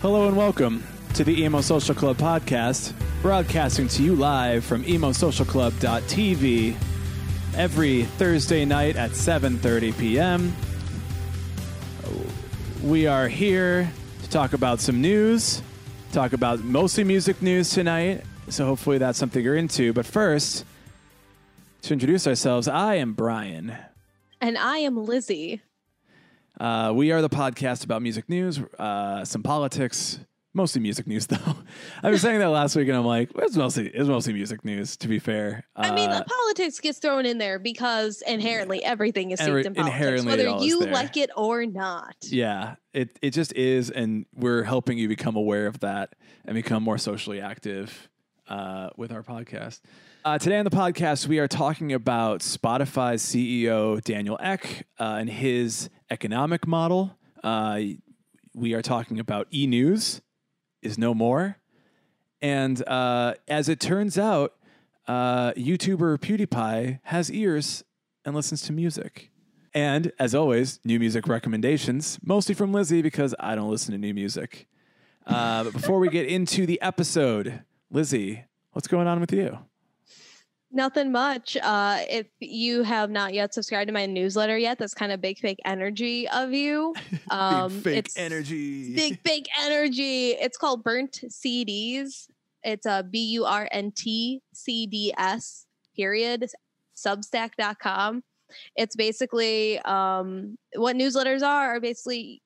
Hello and welcome to the Emo Social Club podcast, broadcasting to you live from emosocialclub.tv every Thursday night at 7:30 p.m. We are here to talk about some news, talk about mostly music news tonight, so hopefully that's something you're into. But first, to introduce ourselves, I am Brian. And I am Lizzie. Uh, we are the podcast about music news, uh, some politics, mostly music news though. I was saying that last week, and I'm like, well, it's mostly it's mostly music news. To be fair, I mean, Uh, the politics gets thrown in there because inherently everything is Every- in politics, whether you like it or not. yeah, it it just is, and we're helping you become aware of that and become more socially active uh, with our podcast. Uh, today on the podcast, we are talking about Spotify's CEO Daniel Ek uh, and his economic model. Uh, we are talking about e news is no more. And uh, as it turns out, uh, YouTuber PewDiePie has ears and listens to music. And as always, new music recommendations, mostly from Lizzie because I don't listen to new music. Uh, but before we get into the episode, Lizzie, what's going on with you? Nothing much. Uh, if you have not yet subscribed to my newsletter yet, that's kind of big fake energy of you. Um, Big fake it's energy. Big fake energy. It's called Burnt CDs. It's a B U R N T C D S period substack.com. It's basically um, what newsletters are are basically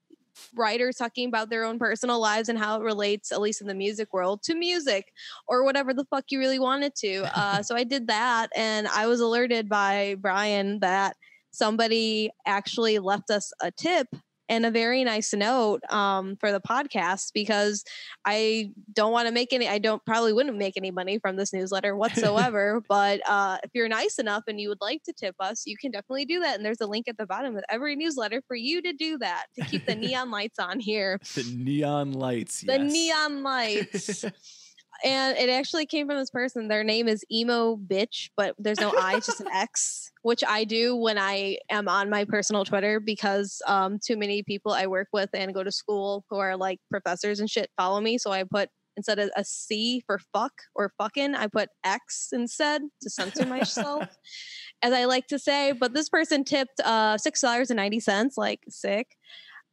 writers talking about their own personal lives and how it relates, at least in the music world, to music or whatever the fuck you really wanted to. Uh, so I did that, and I was alerted by Brian that somebody actually left us a tip and a very nice note um, for the podcast because I don't want to make any. I don't probably wouldn't make any money from this newsletter whatsoever. but uh, if you're nice enough and you would like to tip us, you can definitely do that. And there's a link at the bottom of every newsletter for you to do that to keep the neon lights on here. The neon lights. The yes. neon lights. and it actually came from this person. Their name is emo bitch, but there's no I, just an X, which I do when I am on my personal Twitter because um, too many people I work with and go to school who are like professors and shit follow me. So I put instead of a C for fuck or fucking, I put X instead to censor myself, as I like to say. But this person tipped uh, six dollars and ninety cents, like sick,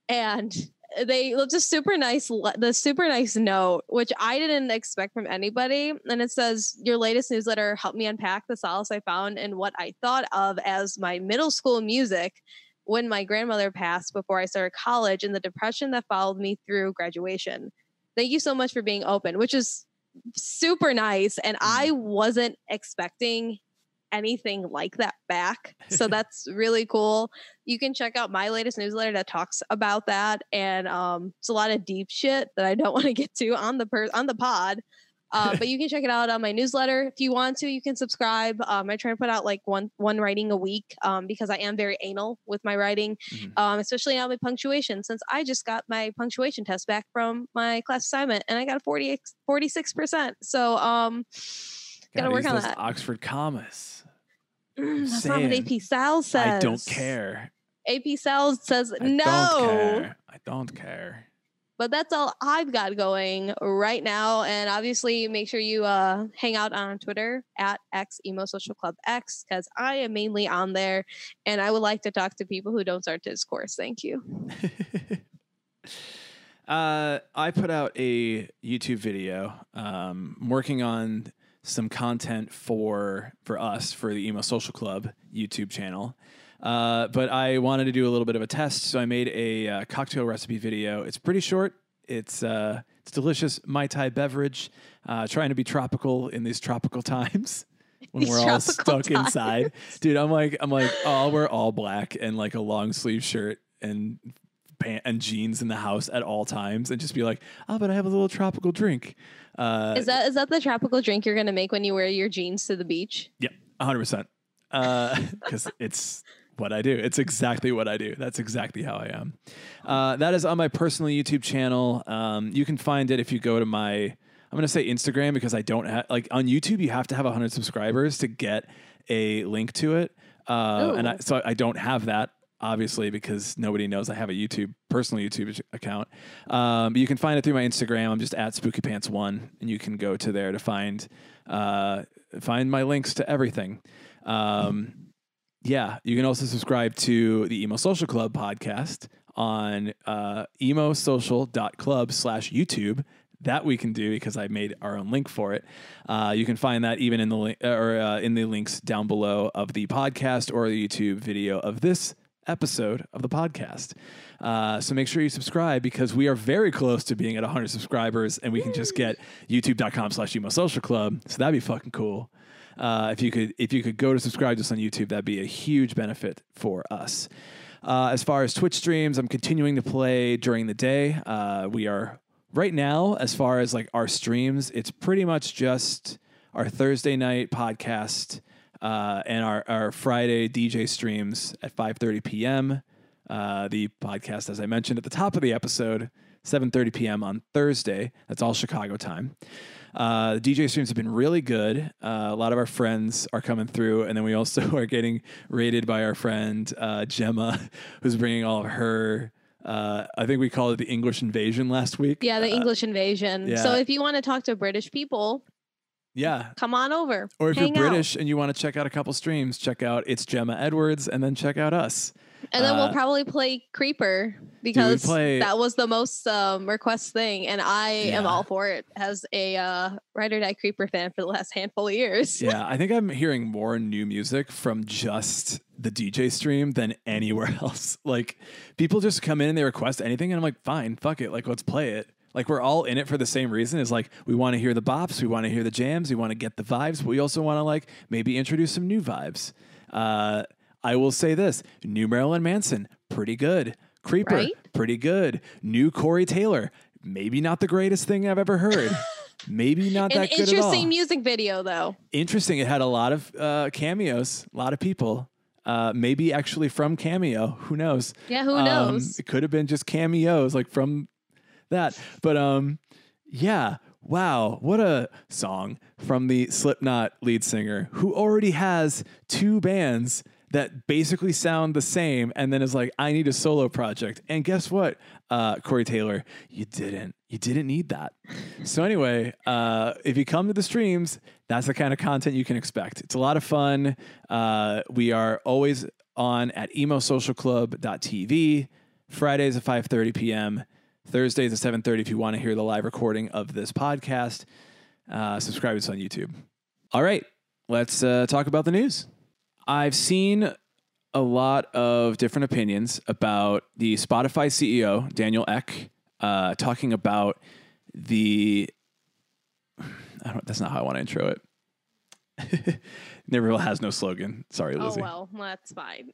and they left a super nice the super nice note which i didn't expect from anybody. And it says your latest newsletter helped me unpack the solace i found in what i thought of as my middle school music when my grandmother passed before i started college and the depression that followed me through graduation. Thank you so much for being open which is super nice. And mm-hmm. i wasn't expecting anything like that back. So that's really cool. You can check out my latest newsletter that talks about that and um it's a lot of deep shit that i don't want to get to on the per- on the pod uh, but you can check it out on my newsletter. If you want to you can subscribe. Um, i try to put out like one one writing a week um, because i am very anal with my writing Mhm. um, especially on my punctuation since i just got my punctuation test back from my class assignment and i got a 40 46% so um gotta Gotta work on that. Oxford commas. Mm, that's not what ap sal says I don't care. ap sal says I no Don't. I don't care. but that's all I've got going right now. And obviously, make sure you uh, hang out on Twitter at X Emo Social Club X because I am mainly on there, and I would like to talk to people who don't start discourse. Thank you. uh, I put out a YouTube video. Um, I'm working on some content for for us for the Emo Social Club YouTube channel. Uh, but I wanted to do a little bit of a test, so I made a uh, cocktail recipe video. It's pretty short. It's uh, it's delicious mai tai beverage. Uh, trying to be tropical in these tropical times when These we're all stuck inside. Dude, I'm like I'm like oh, I'll wear all black and like a long sleeve shirt and pant and jeans in the house at all times and just be like, oh, but I have a little tropical drink. Uh, Is that is that the tropical drink you're gonna make when you wear your jeans to the beach? Yep, 100%. Because it's what I do. It's exactly what I do. That's exactly how I am. Uh, that is on my personal YouTube channel. Um, you can find it if you go to my, I'm going to say Instagram because I don't have, like on YouTube, you have to have 100 subscribers to get a link to it. Uh, and I, so I don't have that. Obviously, because nobody knows I have a YouTube personal YouTube account, um, but you can find it through my Instagram. I'm just at Spooky Pants One, and you can go to there to find uh, find my links to everything. Um, yeah, you can also subscribe to the Emo Social Club podcast on uh, emosocial.club slash YouTube. That we can do because I made our own link for it. Uh, you can find that even in the link or uh, in the links down below of the podcast or the YouTube video of this episode of the podcast. Uh, so make sure you subscribe because we are very close to being at 100 subscribers and we can just get youtube.com slash emo social club. So that'd be fucking cool. Uh, if you could, if you could go to subscribe to us on YouTube, that'd be a huge benefit for us. Uh, as far as Twitch streams, I'm continuing to play during the day. Uh, we are right now, as far as like our streams, it's pretty much just our Thursday night podcast uh, and our, our Friday DJ streams at 5:30 p.m. Uh, the podcast, as I mentioned at the top of the episode, 7:30 p.m. on Thursday. That's all Chicago time. Uh, the DJ streams have been really good. Uh, a lot of our friends are coming through, and then we also are getting rated by our friend uh, Gemma, who's bringing all of her. Uh, I think we called it the English invasion last week. Yeah, the Uh, English invasion. yeah. So if you want to talk to British people, yeah. come on over. Or if hang you're out. British and you want to check out a couple streams, check out it's Gemma Edwards, and then check out us. And then Uh, we'll probably play Creeper because play- that was the most um, request thing, and I am all for it as a uh, Ride or Die Creeper fan for the last handful of years. Yeah, I think I'm hearing more new music from just the DJ stream than anywhere else. Like people just come in and they request anything, and I'm like, fine, fuck it, like let's play it. Like we're all in it for the same reason. Is like we want to hear the bops, we want to hear the jams, we want to get the vibes, but we also want to like maybe introduce some new vibes. Uh, I will say this: New Marilyn Manson, pretty good. Creeper, Right? pretty good. New Corey Taylor, maybe not the greatest thing I've ever heard. maybe not that good at all interesting music video, though. interesting. It had a lot of uh, cameos, a lot of people. Uh, maybe actually from Cameo. Who knows? Yeah, who Um, knows? it could have been just cameos, like from that. But um, yeah. Wow, what a song from the Slipknot lead singer who already has two bands that basically sound the same and then is like, I need a solo project. And guess what? Uh, Corey Taylor, you didn't. You didn't need that. So anyway, uh, if you come to the streams, that's the kind of content you can expect. It's a lot of fun. Uh, we are always on at emosocialclub.tv, Fridays at 5.30 p.m., Thursdays at 7.30 if you want to hear the live recording of this podcast. Uh, subscribe to us on YouTube. All right, let's uh, talk about the news. I've seen a lot of different opinions about the Spotify CEO, Daniel Ek, uh, talking about the. I don't, that's not how I want to intro it. Never has no slogan. Sorry, Lizzie. Oh well, that's fine.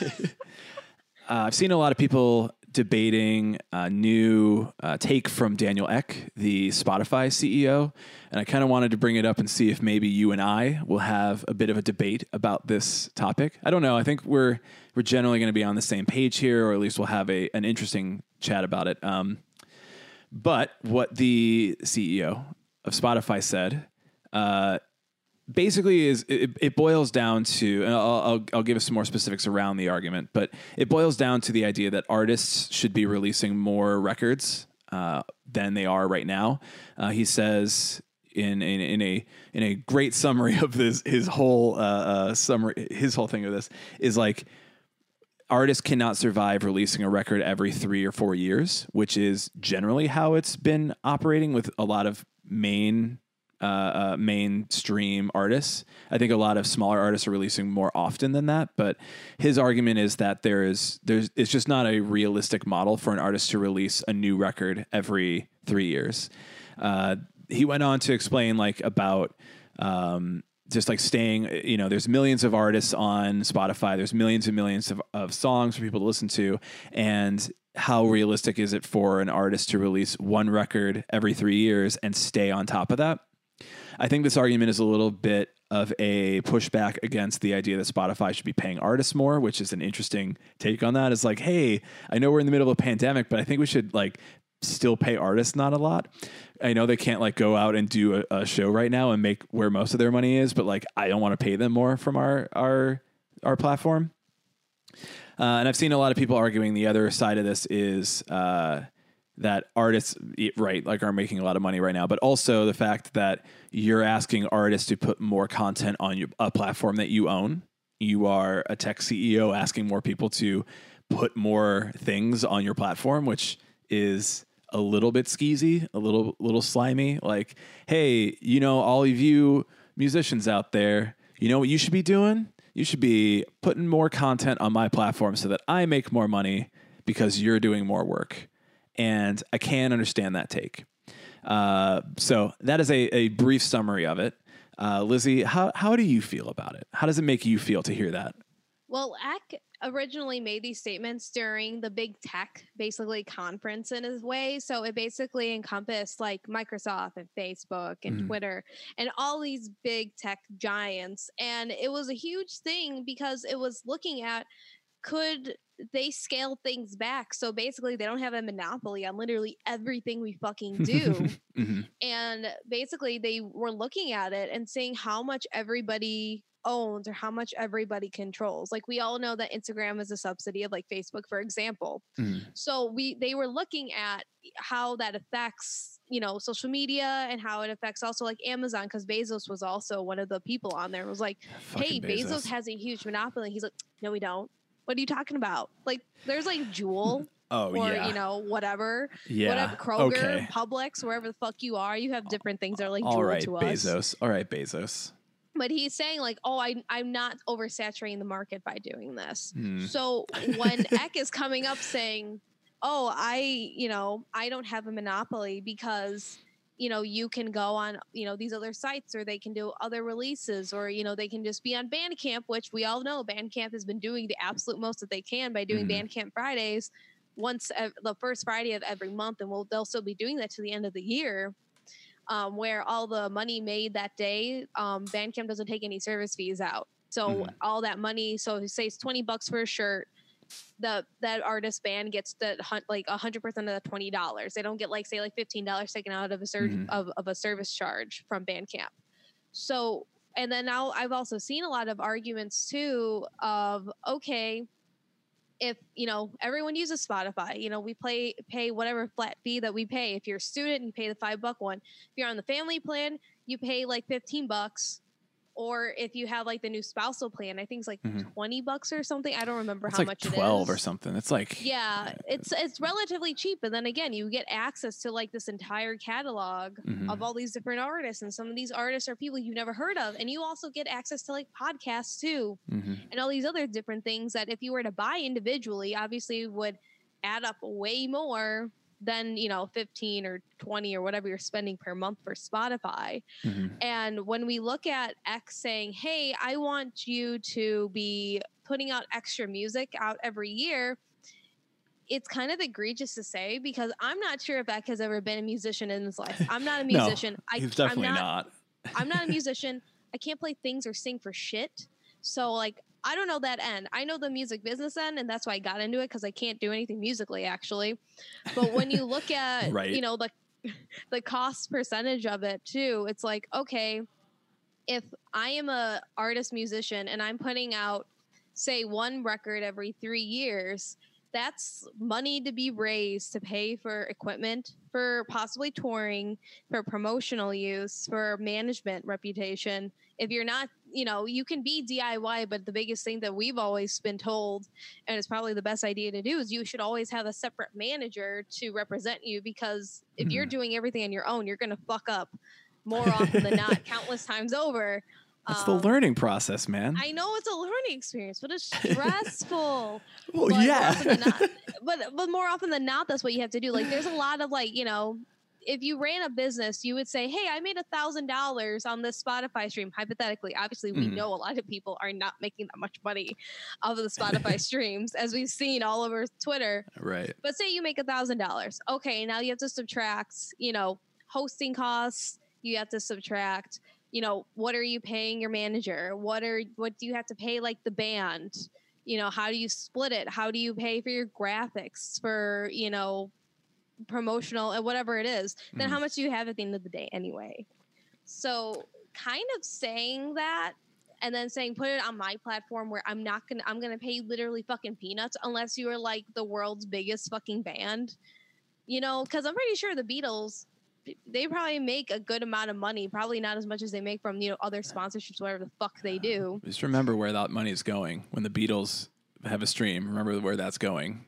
Uh, I've seen a lot of people debating a new uh, take from Daniel Ek, the Spotify CEO, and I kind of wanted to bring it up and see if maybe you and I will have a bit of a debate about this topic. I don't know. I think we're we're generally going to be on the same page here, or at least we'll have a an interesting chat about it. Um, but what the CEO of Spotify said. Uh, basically is it, it boils down to and I'll, I'll, I'll give us some more specifics around the argument but it boils down to the idea that artists should be releasing more records uh, than they are right now. Uh, he says in, in in a in a great summary of this his whole uh, uh, summary his whole thing of this is like artists cannot survive releasing a record every three or four years, which is generally how it's been operating with a lot of main uh, uh, mainstream artists. I think a lot of smaller artists are releasing more often than that. But his argument is that there is there's it's just not a realistic model for an artist to release a new record every three years. Uh, he went on to explain like about um, just like staying, you know, there's millions of artists on Spotify. There's millions and millions of, of songs for people to listen to. And how realistic is it for an artist to release one record every three years and stay on top of that? I think this argument is a little bit of a pushback against the idea that Spotify should be paying artists more, which is an interesting take on that. Is like, hey, I know we're in the middle of a pandemic, but I think we should like still pay artists not a lot. I know they can't like go out and do a, a show right now and make where most of their money is, but like I don't want to pay them more from our our our platform. Uh, and I've seen a lot of people arguing the other side of this is uh, that artists, right, like are making a lot of money right now, but also the fact that you're asking artists to put more content on your, a platform that you own. You are a tech CEO asking more people to put more things on your platform, which is a little bit skeezy, a little little slimy. Like, hey, you know, all of you musicians out there, you know what you should be doing? You should be putting more content on my platform so that I make more money because you're doing more work. And I can understand that take. Uh, so that is a, a brief summary of it. Uh, Lizzie, how, how do you feel about it? How does it make you feel to hear that? Well, Ek originally made these statements during the big tech basically conference in his way so it basically encompassed like microsoft and facebook and mm. twitter and all these big tech giants and it was a huge thing because it was looking at could they scale things back so basically they don't have a monopoly on literally everything we fucking do mm-hmm. and basically they were looking at it and seeing how much everybody owns or how much everybody controls. Like we all know that Instagram is a subsidy of like Facebook, for example. Mm. So we they were looking at how that affects you know social media and how it affects also like Amazon because Bezos was also one of the people on there. It was like, hey, Bezos. Bezos has a huge monopoly. He's like, no, we don't. What are you talking about? Like, there's like Jewel. Oh, or yeah. you know whatever, yeah, whatever Kroger, okay. Publix, wherever the fuck you are, you have different things that are like All right, to us. Bezos. All right, Bezos but he's saying like oh I, i'm not oversaturating the market by doing this mm. so when Ek is coming up saying oh i you know i don't have a monopoly because you know you can go on you know these other sites or they can do other releases or you know they can just be on bandcamp which we all know bandcamp has been doing the absolute most that they can by doing mm. bandcamp fridays once uh, the first friday of every month and we'll, they'll still be doing that to the end of the year um, where all the money made that day, um, Bandcamp doesn't take any service fees out. So mm-hmm. all that money, so say it's twenty bucks for a shirt, the that artist band gets the like hundred percent of the twenty dollars. They don't get like say like fifteen dollars taken out of a ser- mm-hmm. of, of a service charge from Bandcamp. So and then now I've also seen a lot of arguments too of okay, if you know everyone uses spotify you know we play pay whatever flat fee that we pay if you're a student you pay the five buck one if you're on the family plan you pay like 15 bucks or if you have like the new spousal plan, I think it's like mm-hmm. twenty bucks or something. I don't remember how much it's how like much twelve or something. It's like yeah, it's it's relatively cheap. And then again, you get access to like this entire catalog mm-hmm. of all these different artists, and some of these artists are people you've never heard of, and you also get access to like podcasts too, mm-hmm. and all these other different things that if you were to buy individually, obviously would add up way more than you know 15 or 20 or whatever you're spending per month for spotify. Mm-hmm. and when we look at Ek saying hey i want you to be putting out extra music out every year it's kind of egregious to say because i'm not sure if Ek has ever been a musician in his life. I'm not a musician. No, I, he's definitely I'm not, not. i'm not a musician. I can't play things or sing for shit. So like I don't know that end. I know the music business end, and that's why I got into it because I can't do anything musically actually. But when you look at right. you know the the cost percentage of it too, it's like okay, if I am a artist musician and I'm putting out say one record every three years, that's money to be raised to pay for equipment, for possibly touring, for promotional use, for management reputation. If you're not you know, you can be DIY, but the biggest thing that we've always been told, and it's probably the best idea to do, is you should always have a separate manager to represent you because if mm. you're mm-hmm. doing everything on your own, you're going to fuck up more often than not, countless times over. It's um, the learning process, man. I know it's a learning experience, but it's stressful. well, but yeah. Not, but but more often than not, that's what you have to do. Like, there's a lot of like, you know, if you ran a business, you would say, "Hey, I made a thousand dollars on this Spotify stream." Hypothetically, obviously, we Mhm. know a lot of people are not making that much money off of the Spotify streams, as we've seen all over Twitter. Right. But say you make a thousand dollars. Okay, now you have to subtract, you know, hosting costs. You have to subtract, you know, what are you paying your manager? What are what do you have to pay like the band? You know, how do you split it? How do you pay for your graphics for, you know, promotional and whatever it is? Then Mhm. how much do you have at the end of the day anyway? So kind of saying that and then saying put it on my platform where I'm not gonna I'm gonna pay you literally fucking peanuts unless you are like the world's biggest fucking band. You know, because I'm pretty sure the Beatles they probably make a good amount of money, probably not as much as they make from, you know, other sponsorships, whatever the fuck they do. Just remember where that money is going. When the Beatles have a stream, remember where that's going.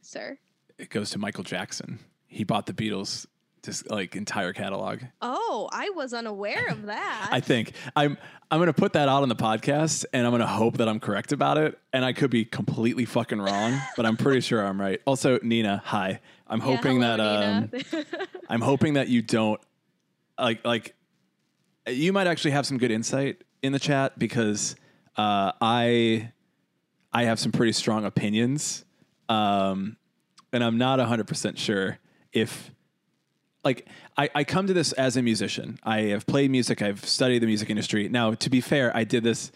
Sir. It goes to Michael Jackson. He bought the Beatles just like entire catalog. Oh, I was unaware of that. I think I'm I'm gonna put that out on the podcast, and I'm gonna hope that I'm correct about it. And I could be completely fucking wrong, but I'm pretty sure I'm right. Also, Nina, hi. I'm Yeah, hoping hello, that um, I'm hoping that you don't like like you might actually have some good insight in the chat because uh, I I have some pretty strong opinions, um, and I'm not 100 percent sure if like I, I come to this as a musician. I have played music. I've studied the music industry. Now, to be fair, I did this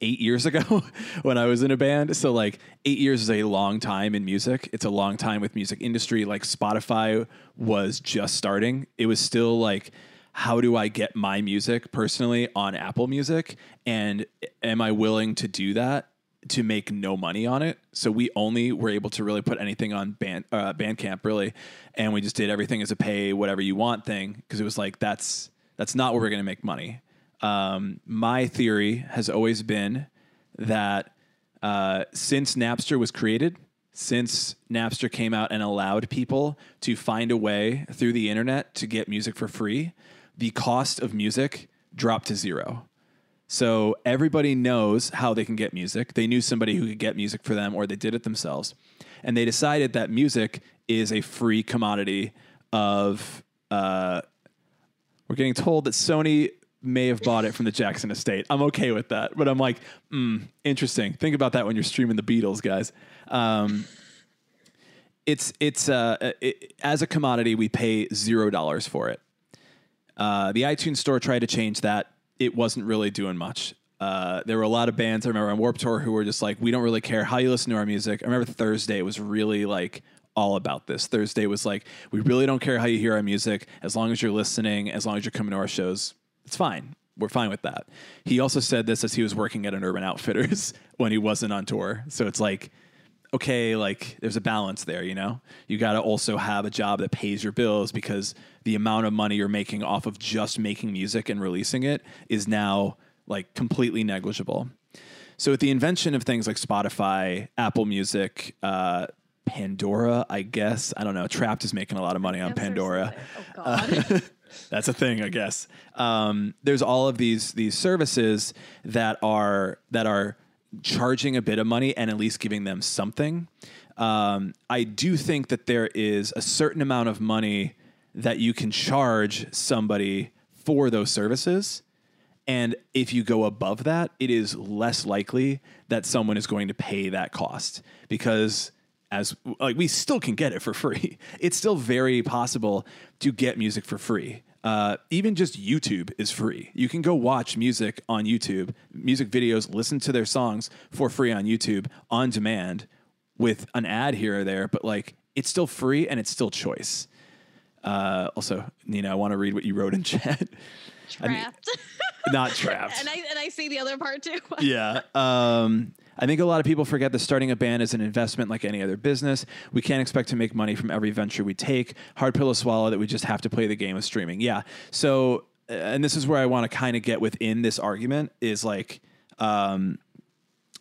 eight years ago when I was in a band. So like eight years is a long time in music. It's a long time with music industry. Like Spotify was just starting. It was still like, how do I get my music personally on Apple Music? And am I willing to do that to make no money on it? So we only were able to really put anything on band uh, Bandcamp really, and we just did everything as a pay whatever you want thing because it was like that's that's not where we're going to make money. Um, my theory has always been that uh, since Napster was created, since Napster came out and allowed people to find a way through the internet to get music for free, the cost of music dropped to zero. So everybody knows how they can get music. They knew somebody who could get music for them, or they did it themselves. And they decided that music is a free commodity of. Uh, we're getting told that Sony may have bought it from the Jackson estate. I'm okay with that, but I'm like, mm, interesting. Think about that when you're streaming the Beatles, guys. Um, it's it's uh, it, as a commodity, we pay zero dollars for it. Uh, the iTunes store tried to change that. It wasn't really doing much. Uh, there were a lot of bands I remember on Warped Tour who were just like, we don't really care how you listen to our music. I remember Thursday was really like all about this. Thursday was like, we really don't care how you hear our music as long as you're listening, as long as you're coming to our shows. It's fine. We're fine with that. He also said this as he was working at an Urban Outfitters when he wasn't on tour. So it's like, okay, like there's a balance there, you know? You got to also have a job that pays your bills because the amount of money you're making off of just making music and releasing it is now like completely negligible. So with the invention of things like Spotify, Apple Music, uh, Pandora, I guess, I don't know, Trapt is making a lot of money on Pandora. Oh god. That's a thing, I guess. Um, there's all of these these services that are that are charging a bit of money and at least giving them something. Um, I do think that there is a certain amount of money that you can charge somebody for those services. And if you go above that, it is less likely that someone is going to pay that cost because as like we still can get it for free. It's still very possible to get music for free. Uh, even just YouTube is free. You can go watch music on YouTube, music videos, listen to their songs for free on YouTube on demand with an ad here or there, but like it's still free and it's still choice. Uh, also, Nina, I want to read what you wrote in chat. I mean, Trapt. not trapped. and I and I see the other part too. yeah. Um, I think a lot of people forget that starting a band is an investment like any other business. We can't expect to make money from every venture we take. Hard pill to swallow that we just have to play the game of streaming. Yeah. So, uh, and this is where I want to kind of get within this argument is like, um,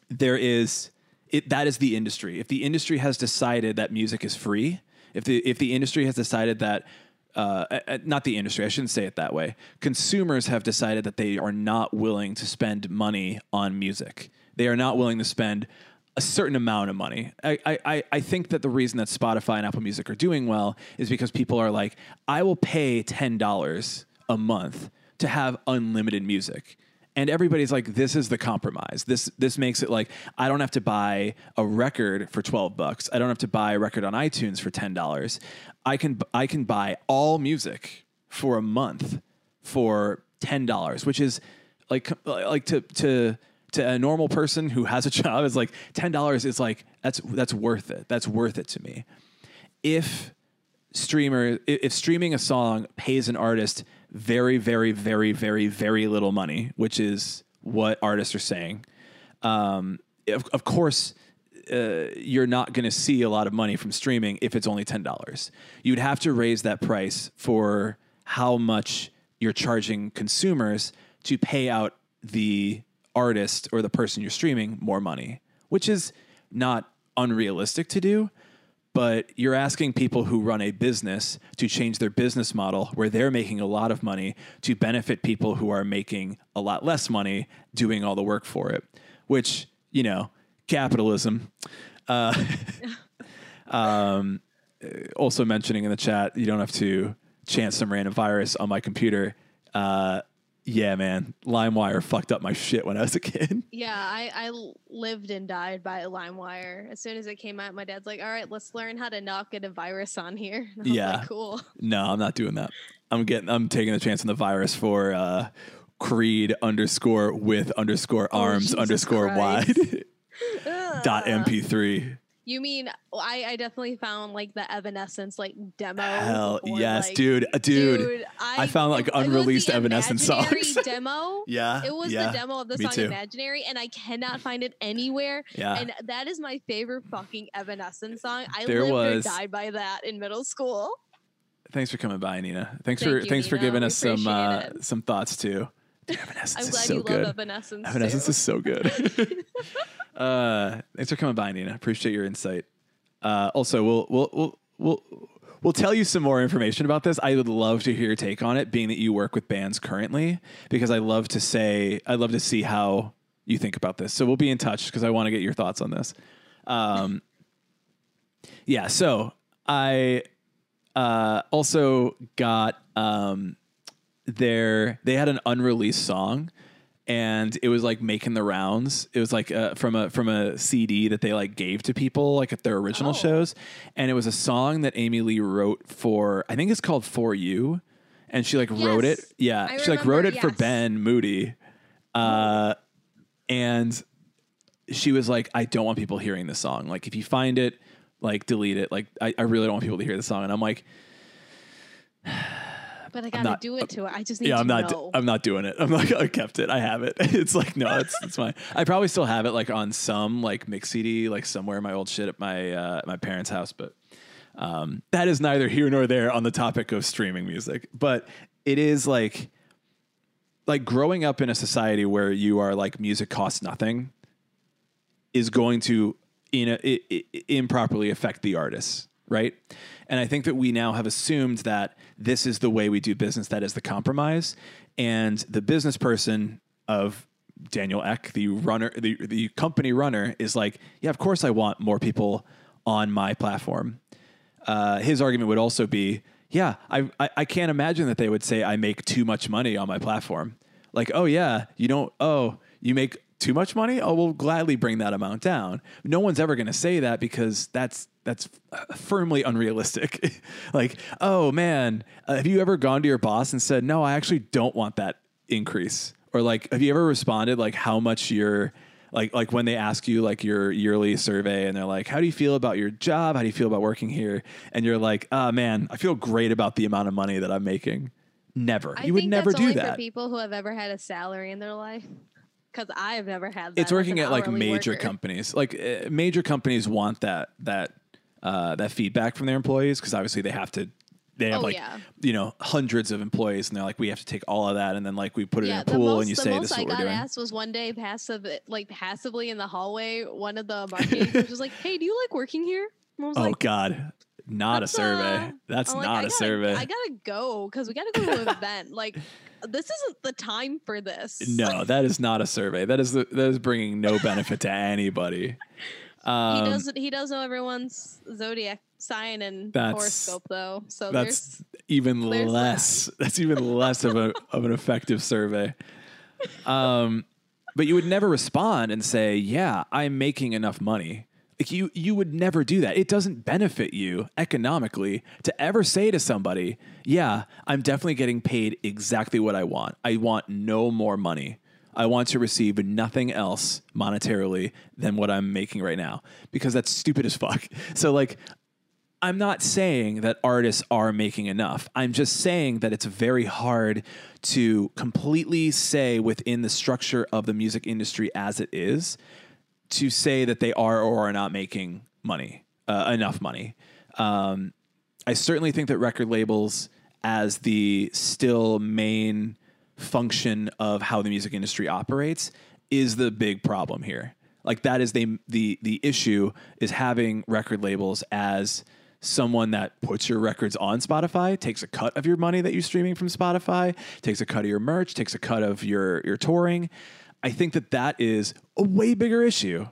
there is it that is the industry. If the industry has decided that music is free, if the if the industry has decided that uh, uh, not the industry, I shouldn't say it that way. Consumers have decided that they are not willing to spend money on music. They are not willing to spend a certain amount of money. I, I, I think that the reason that Spotify and Apple Music are doing well is because people are like, I will pay $10 a month to have unlimited music. And everybody's like, this is the compromise. This this makes it like I don't have to buy a record for twelve bucks. I don't have to buy a record on iTunes for ten dollars. I can I can buy all music for a month for ten dollars, which is like like to to to a normal person who has a job is like ten dollars is like that's that's worth it. That's worth it to me. If streamer if streaming a song pays an artist very, very, very, very, very little money, which is what artists are saying. Um, of, of course, uh, you're not going to see a lot of money from streaming if it's only ten dollars. You'd have to raise that price for how much you're charging consumers to pay out the artist or the person you're streaming more money, which is not unrealistic to do but you're asking people who run a business to change their business model where they're making a lot of money to benefit people who are making a lot less money doing all the work for it, which, you know, capitalism. Uh, um, also mentioning in the chat, you don't have to chance some random virus on my computer. Uh, yeah, man, LimeWire fucked up my shit when I was a kid. Yeah, I, I lived and died by LimeWire. As soon as it came out, my dad's like, "All right, let's learn how to not get a virus on here." yeah, like, cool. No, I'm not doing that. I'm getting. I'm taking the chance on the virus for uh, Creed underscore with underscore oh, arms oh, underscore wide dot mp3. You mean I, I definitely found like the Evanescence like demo. Hell yes, like, dude, uh, dude. dude I, I, found like unreleased Evanescence songs. demo. yeah, it was yeah, the demo of the song too. Imaginary, and I cannot find it anywhere. Yeah, and that is my favorite fucking Evanescence song. I there lived was, or died by that in middle school. Thanks for coming by, Nina. Thanks Thank for you, thanks Nina. for giving us some uh, some thoughts too. Dude, Evanescence I'm glad is so you good. love Evanescence. Evanescence too. is so good. uh, thanks for coming by, Nina. Appreciate your insight. Uh, also, we'll we'll we'll we'll we'll tell you some more information about this. I would love to hear your take on it, being that you work with bands currently, because I love to say I love to see how you think about this. So we'll be in touch because I want to get your thoughts on this. Um, yeah. So I uh, also got um, their they had an unreleased song and it was like making the rounds. It was like uh, from a from a CD that they like gave to people like at their original oh. shows, and it was a song that Amy Lee wrote for I think it's called For You, and she like yes. wrote it. Yeah, I she remember, like wrote it yes. for Ben Moody, uh, and she was like, I don't want people hearing this song. Like if you find it, like delete it. Like I, I really don't want people to hear the song, and I'm like. But I gotta do it to it. I just need yeah, to I'm not. know. I'm not doing it. I'm like I kept it. I have it. It's like no, it's it's fine. I probably still have it like on some like mix CD like somewhere in my old shit at my uh, my parents' house. But um, that is neither here nor there on the topic of streaming music. But it is like like growing up in a society where you are like music costs nothing is going to in a, it, it, improperly affect the artists, right? And I think that we now have assumed that this is the way we do business. That is the compromise. And the business person of Daniel Ek, the runner, the, the company runner, is like, yeah, of course I want more people on my platform. Uh, his argument would also be, yeah, I, I, I can't imagine that they would say I make too much money on my platform. Like, oh yeah, you don't. Oh, you make too much money? Oh, we'll gladly bring that amount down. No one's ever going to say that because that's that's firmly unrealistic. like, oh man, uh, have you ever gone to your boss and said, "No, I actually don't want that increase"? Or like, have you ever responded like how much you're like like when they ask you like your yearly survey and they're like, "How do you feel about your job? How do you feel about working here?" And you're like, "Ah, oh, man, I feel great about the amount of money that I'm making." Never. I you would never do that. For people who have ever had a salary in their life because I've never had that. It's working at like major worker. companies. Like uh, major companies want that that uh, that feedback from their employees because obviously they have to. They have oh, like yeah. you know hundreds of employees, and they're like, we have to take all of that, and then like we put it yeah, in a pool, most, and you say this is what we're doing. I got asked was one day passive, like passively in the hallway. One of the marketing was like, "Hey, do you like working here?" oh like, God, not a survey. Uh, That's not like, a gotta, survey. I gotta go because we gotta go to an event. Like, this isn't the time for this. No, that is not a survey. That is the, that is bringing no benefit to anybody. Um, he does. He does know everyone's zodiac sign and horoscope, though. So That's even less. That's even less of a of an effective survey. Um, but you would never respond and say, "Yeah, I'm making enough money." Like you, you would never do that. It doesn't benefit you economically to ever say to somebody, "Yeah, I'm definitely getting paid exactly what I want. I want no more money. I want to receive nothing else monetarily than what I'm making right now," because that's stupid as fuck. So like, I'm not saying that artists are making enough. I'm just saying that it's very hard to completely say within the structure of the music industry as it is to say that they are or are not making money, uh, enough money. Um, I certainly think that record labels, as the still main function of how the music industry operates, is the big problem here. Like that is the the the issue is having record labels as someone that puts your records on Spotify, takes a cut of your money that you're streaming from Spotify, takes a cut of your merch, takes a cut of your your touring. I think that that is a way bigger issue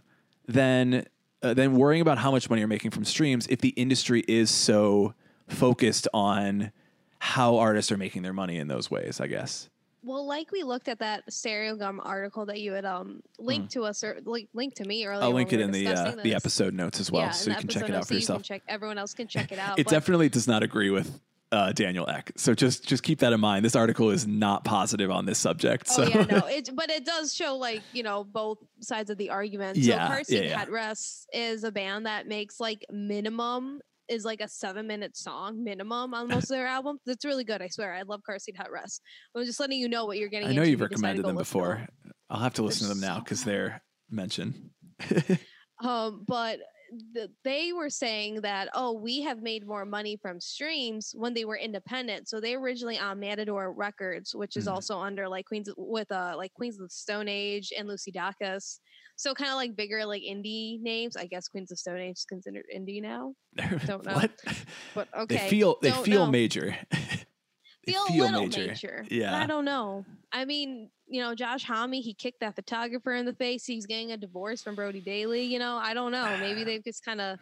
than uh, than worrying about how much money you're making from streams if the industry is so focused on how artists are making their money in those ways, I guess. Well, like we looked at that Stereogum article that you had um linked to us or like linked to me earlier. I'll link we it in the uh, the episode notes as well, Yeah, so you can check it out notes, for so yourself. You can check. Everyone else can check it out. It definitely does not agree with uh, Daniel Ek. So just just keep that in mind. This article is not positive on this subject. So Oh yeah, no, it but it does show like you know both sides of the argument. Yeah, so car seat yeah, yeah. headrests is a band that makes like minimum is like a seven minute song minimum on most of their albums. That's really good. I swear. I love car seat headrests. I'm just letting you know what you're getting. I know into you've if you decide to recommended them before. I'll have to listen to them now because good. they're mentioned. Um, but the, they were saying that oh, we have made more money from streams when they were independent. So they originally on Matador Records, which is Mhm. also under like Queens with uh like Queens of the Stone Age and Lucy Dacus. So kind of like bigger like indie names. I guess Queens of Stone Age is considered indie now. Don't know. what? But okay, They feel they don't feel know. major. They feel, a little major. Yeah. I don't know. I mean, you know, Josh Homme, he kicked that photographer in the face. He's getting a divorce from Brody Dalle. You know, I don't know. Maybe they've just kind of,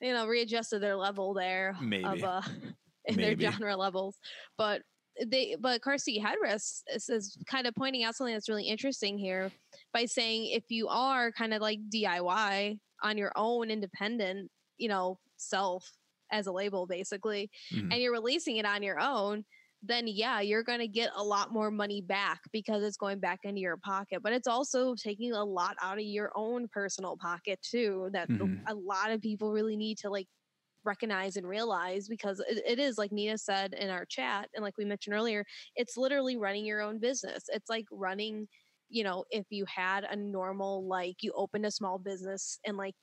you know, readjusted their level there Maybe. of uh, in Maybe. their genre levels. But they, but Car Seat Headrest is, is kind of pointing out something that's really interesting here by saying if you are kind of like DIY on your own independent, you know, self as a label basically, Mhm. and you're releasing it on your own, then yeah, you're going to get a lot more money back because it's going back into your pocket. But it's also taking a lot out of your own personal pocket too. That Mhm. a lot of people really need to like recognize and realize because it, it is like Nina said in our chat and like we mentioned earlier, it's literally running your own business. It's like running, you know, if you had a normal like you opened a small business and like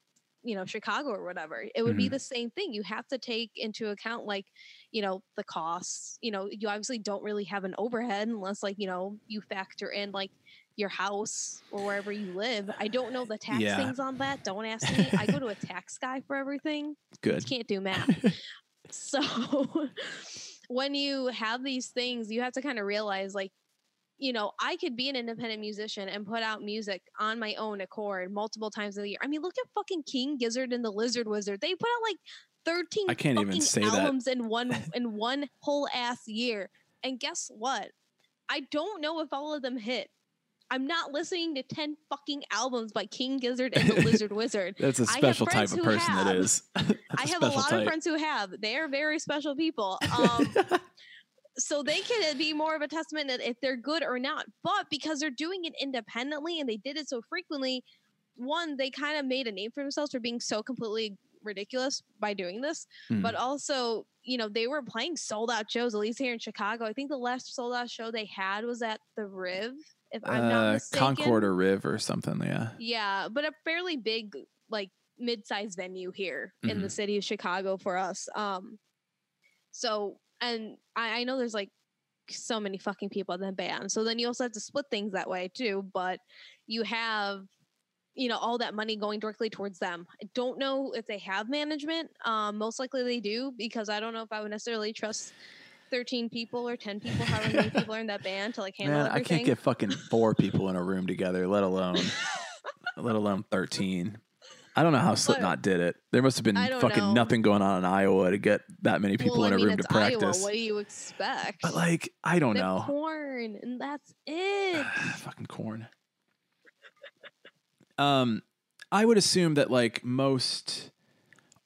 you know Chicago or whatever, it would be Mhm. the same thing. You have to take into account like you know the costs. You know, you obviously don't really have an overhead unless like you know you factor in like your house or wherever you live. I don't know the tax Yeah. things on that. Don't ask me. I go to a tax guy for everything Good. can't do math. so when you have these things, you have to kind of realize like, you know, I could be an independent musician and put out music on my own accord multiple times a year. I mean, look at fucking King Gizzard and the Lizard Wizard. They put out like 13 I can't even fucking say that. albums in one in one whole ass year. And guess what? I don't know if all of them hit. I'm not listening to 10 fucking albums by King Gizzard and the Lizard Wizard. That's a special type of person that have. That's I have a lot type. of friends who have. They are very special people. Um, so they can be more of a testament that if they're good or not. But because they're doing it independently and they did it so frequently, one, they kind of made a name for themselves for being so completely ridiculous by doing this. Mm. But also, you know, they were playing sold out shows, at least here in Chicago. I think the last sold out show they had was at the Riv, if I'm not uh, mistaken. Concord or Riv or something. Yeah. Yeah, but a fairly big, like mid-sized venue here in the Mhm. city of Chicago for us. Um, so and I, I know there's like so many fucking people in the band. So then you also have to split things that way too. But you have, you know, all that money going directly towards them. I don't know if they have management. Um, most likely they do because I don't know if I would necessarily trust. 13 people or 10 people, however many people are in that band to like handle Man, I can't get fucking four people in a room together, let alone let alone thirteen. I don't know how Slipknot did it. There must have been I don't fucking know. nothing going on in Iowa to get that many people well, in I a mean, room to it's Iowa. practice. What do you expect? But like, I don't know. corn, and that's it. fucking corn. Um, I would assume that like most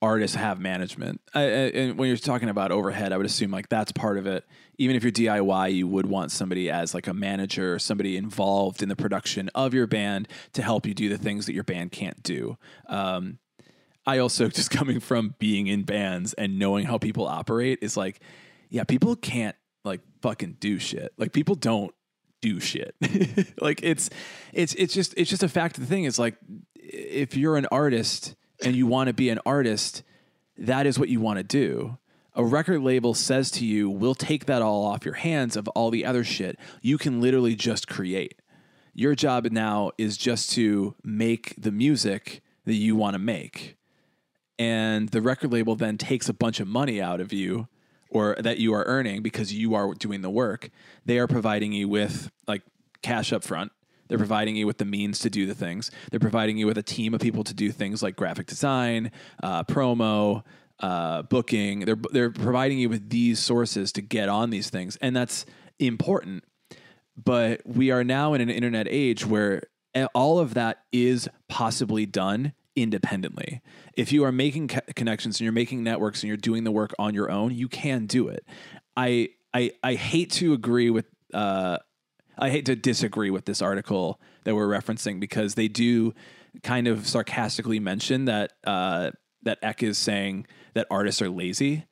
artists have management. I, and when you're talking about overhead, I would assume like that's part of it. Even if you're DIY, you would want somebody as like a manager, somebody involved in the production of your band to help you do the things that your band can't do. Um, I also just coming from being in bands and knowing how people operate is like, yeah, people can't like fucking do shit. Like people don't do shit. like it's it's it's just it's just a fact of the thing is like if you're an artist and you want to be an artist, that is what you want to do. A record label says to you, "We'll take that all off your hands of all the other shit. You can literally just create." Your job now is just to make the music that you want to make. And the record label then takes a bunch of money out of you or that you are earning because you are doing the work. They are providing you with like cash up front. They're providing you with the means to do the things. They're providing you with a team of people to do things like graphic design, uh, promo, uh, booking. They're they're providing you with these sources to get on these things, and that's important. But we are now in an internet age where all of that is possibly done independently. If you are making co- connections and you're making networks and you're doing the work on your own, you can do it. I I I hate to agree with uh I hate to disagree with this article that we're referencing because they do kind of sarcastically mention that uh that Ek is saying that artists are lazy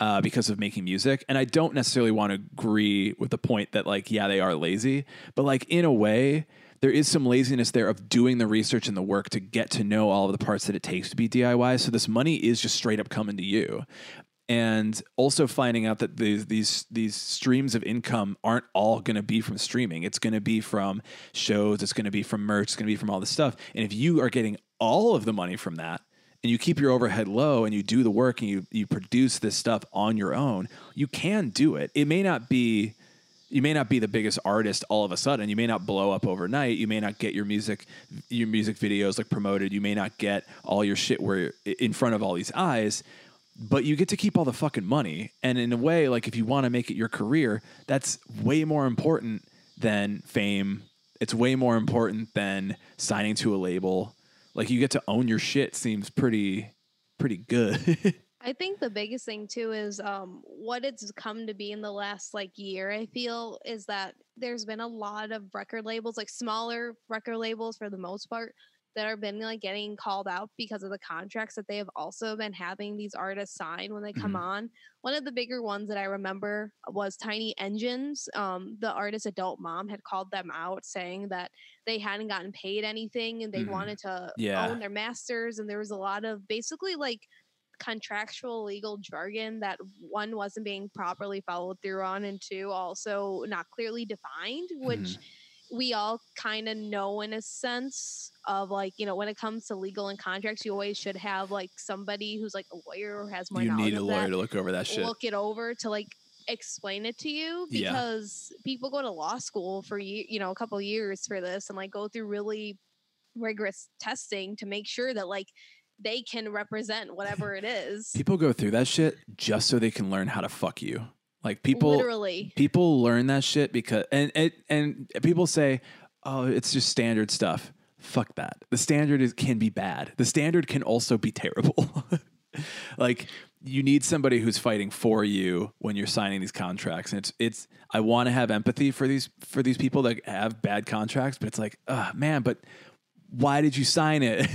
uh, because of making music. And I don't necessarily want to agree with the point that, like, yeah, they are lazy, but like, in a way, there is some laziness there of doing the research and the work to get to know all of the parts that it takes to be DIY. So this money is just straight up coming to you. And also finding out that these these these streams of income aren't all going to be from streaming. It's going to be from shows. It's going to be from merch. It's going to be from all this stuff. And if you are getting all of the money from that, and you keep your overhead low and you do the work and you you produce this stuff on your own, you can do it. It may not be you may not be the biggest artist all of a sudden. You may not blow up overnight. You may not get your music your music videos like promoted. You may not get all your shit where in front of all these eyes, but you get to keep all the fucking money. And in a way, like if you want to make it your career, that's way more important than fame. It's way more important than signing to a label. Like you get to own your shit seems pretty pretty good. I think the biggest thing too is um, what it's come to be in the last like year. I feel is that there's been a lot of record labels, like smaller record labels for the most part, that have been like getting called out because of the contracts that they have also been having these artists sign when they come Mhm. on. One of the bigger ones that I remember was Tiny Engines. Um, the artist Adult Mom had called them out saying that they hadn't gotten paid anything and they Mhm. wanted to Yeah. own their masters, and there was a lot of basically like contractual legal jargon that one wasn't being properly followed through on and two also not clearly defined which we all kind of know in a sense of like you know when it comes to legal and contracts you always should have like somebody who's like a lawyer or has more you need a lawyer to look over that shit. look it over to like explain it to you Yeah. because people go to law school for you know a couple years for this and like go through really rigorous testing to make sure that like they can represent whatever it is People go through that shit just so they can learn how to fuck you. Like people literally people learn that shit because and and, and people say, "Oh, it's just standard stuff." Fuck that. The standard is can be bad. The standard can also be terrible. like you need somebody who's fighting for you when you're signing these contracts. And it's it's I want to have empathy for these for these people that have bad contracts, but it's like, "Uh, man, but why did you sign it?"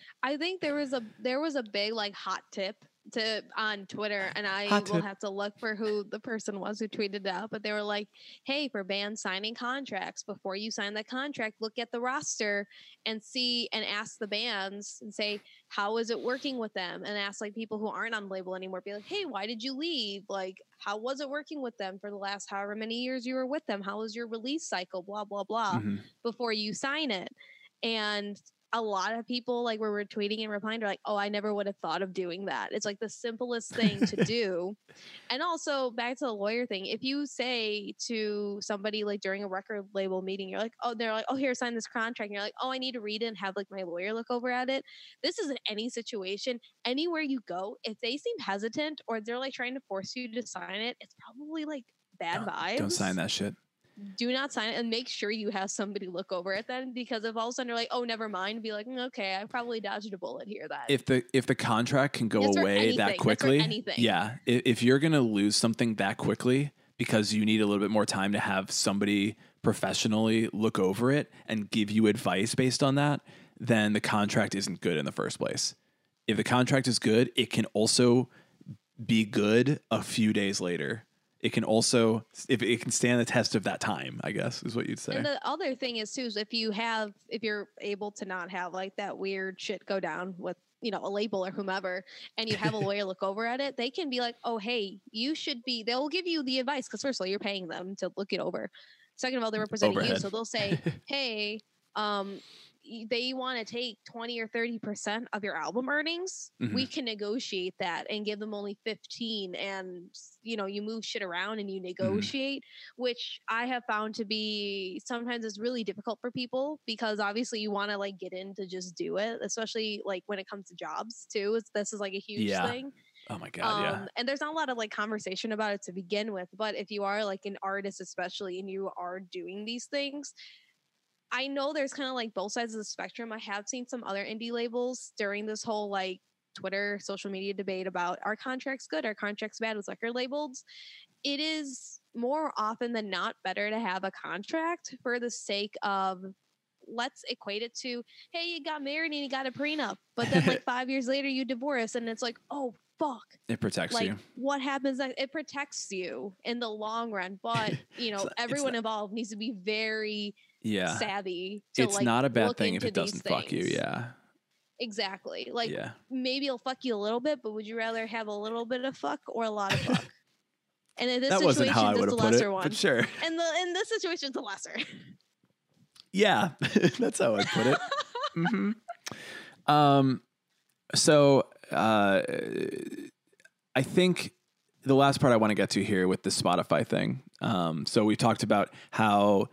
I think there was a there was a big like hot tip to on Twitter, and I Hot will tip. have to look for who the person was who tweeted it out. But they were like, "Hey, for bands signing contracts, before you sign that contract, look at the roster and see and ask the bands and say how is it working with them, and ask like people who aren't on label anymore, be like, "Hey, why did you leave? Like, how was it working with them for the last however many years you were with them? How was your release cycle? Blah blah blah." Mhm. before you sign it. And a lot of people like where we're tweeting and replying are like, oh, I never would have thought of doing that. It's like the simplest thing to do. And also back to the lawyer thing, if you say to somebody like during a record label meeting, you're like, oh, they're like, oh, here, sign this contract. And you're like, oh, I need to read it and have like my lawyer look over at it. This is in any situation, anywhere you go, if they seem hesitant or they're like trying to force you to sign it, it's probably like bad Don't, vibes. don't sign that shit. Do not sign it and make sure you have somebody look over it then because if all of a sudden you're like, oh, never mind, be like, "Mm, okay, I probably dodged a bullet here. That If the if the contract can go That's away anything. that quickly, anything. yeah. i- If you're gonna lose something that quickly because you need a little bit more time to have somebody professionally look over it and give you advice based on that, then the contract isn't good in the first place. If the contract is good, it can also be good a few days later. It can also if it can stand the test of that time, I guess is what you'd say. And the other thing is too is if you have if you're able to not have like that weird shit go down with you know a label or whomever and you have a lawyer look over at it they can be like oh hey you should be they'll give you the advice because first of all you're paying them to look it over second of all they're representing you so they'll say hey um they want to take 20 or 30 percent of your album earnings Mm-hmm. we can negotiate that and give them only 15 and you know you move shit around and you Mm-hmm. negotiate which i have found to be sometimes is really difficult for people because obviously you want to like get in to just do it especially like when it comes to jobs too this is like a huge Yeah. thing oh my god, yeah. um, and there's not a lot of like conversation about it to begin with. But if you are like an artist, especially, and you are doing these things, I know there's kind of like both sides of the spectrum. I have seen some other indie labels during this whole like Twitter social media debate about our contracts good, our contracts bad with record labels. It is more often than not better to have a contract for the sake of let's equate it to hey you got married and you got a prenup but then like five years later you divorce and it's like oh fuck It protects like you. what happens it protects you in the long run but you know It's not- it's everyone not- involved needs to be very Yeah. savvy It's like not a bad thing if it doesn't fuck you. Yeah. exactly like yeah. maybe it'll fuck you a little bit but would you rather have a little bit of fuck or a lot of fuck and in this That situation how I it's the lesser it, one but sure. and the in this situation it's the lesser Yeah, that's how I'd put it. hmm Um, so uh, I think the last part I want to get to here with the Spotify thing. Um, so we talked about how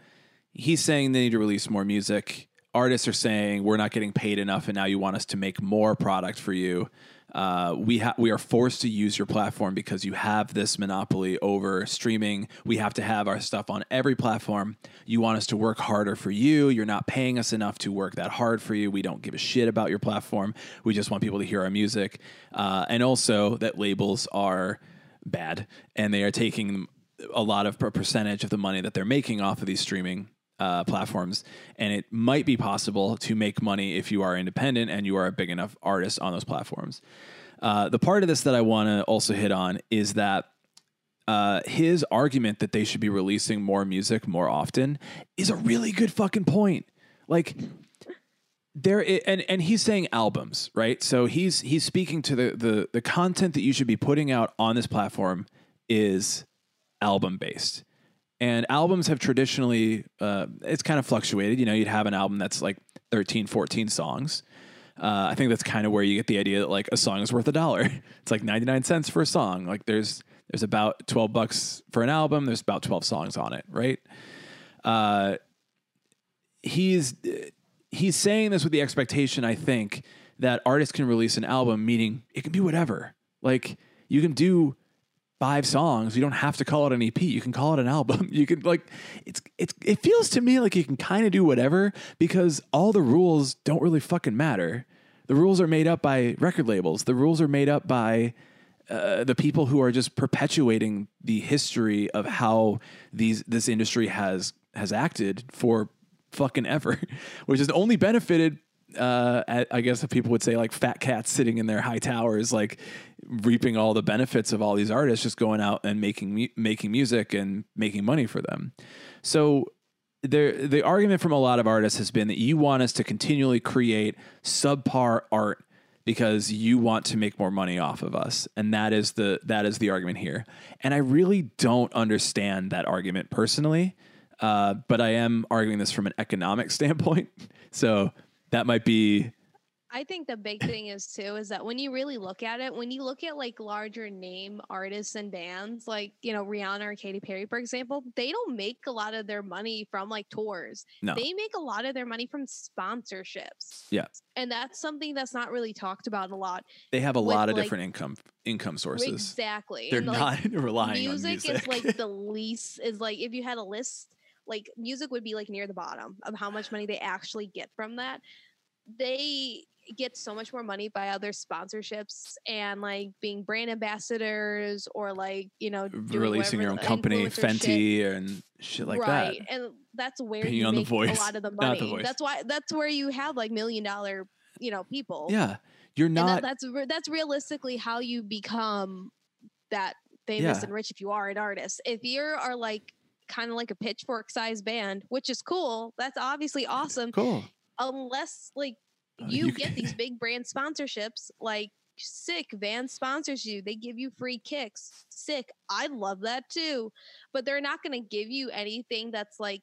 he's saying they need to release more music. Artists are saying we're not getting paid enough, and now you want us to make more product for you. Uh, we ha- we are forced to use your platform because you have this monopoly over streaming. We have to have our stuff on every platform. You want us to work harder for you. You're not paying us enough to work that hard for you. We don't give a shit about your platform. We just want people to hear our music, uh, and also that labels are bad and they are taking a lot of per- percentage of the money that they're making off of these streaming uh, platforms. And it might be possible to make money if you are independent and you are a big enough artist on those platforms. Uh, the part of this that I want to also hit on is that uh, his argument that they should be releasing more music more often is a really good fucking point. Like, there and and he's saying albums, right? So he's he's speaking to the the the content that you should be putting out on this platform is album based. And albums have traditionally uh, it's kind of fluctuated, you know, you'd have an album that's like 13 14 songs. Uh, I think that's kind of where you get the idea that like a song is worth a dollar. It's like 99 cents for a song. Like there's there's about 12 bucks for an album, there's about 12 songs on it, right? Uh he's he's saying this with the expectation, I think, that artists can release an album, meaning it can be whatever. Like you can do five songs. You don't have to call it an EP. You can call it an album. You can like it's it's it feels to me like you can kind of do whatever because all the rules don't really fucking matter. The rules are made up by record labels. The rules are made up by uh, the people who are just perpetuating the history of how these this industry has has acted for fucking ever, which has only benefited. Uh, I guess people would say like fat cats sitting in their high towers, like reaping all the benefits of all these artists just going out and making mu- making music and making money for them. So there, the argument from a lot of artists has been that you want us to continually create subpar art because you want to make more money off of us. And that is the that is the argument here. And i really don't understand that argument personally uh, but i am arguing this from an economic standpoint. So that might be I think the big thing is too is that when you really look at it, when you look at like larger name artists and bands, like you know Rihanna or Katy Perry, for example, they don't make a lot of their money from like tours. No. They make a lot of their money from sponsorships. Yeah. and that's something that's not really talked about a lot. they have a lot of like- different income income sources. Exactly. They're And, like, not relying music, on music. is like the least is like if you had a list like music would be like near the bottom of how much money they actually get from that they get so much more money by other sponsorships and like being brand ambassadors or like you know doing releasing your own company, shit. Fenty and shit like that. right that. and that's where Being you on The make Voice, a lot of the The money Voice. that's why that's where you have like million dollar you know people Yeah, you're not. that, that's that's realistically how you become that famous Yeah. and rich if you are an artist. If you are like kind of like a pitchfork size band, which is cool, that's obviously awesome. cool. Unless like Uh, you, you get these big brand sponsorships, like sick van sponsors you they give you free kicks sick i love that too but they're not going to give you anything that's like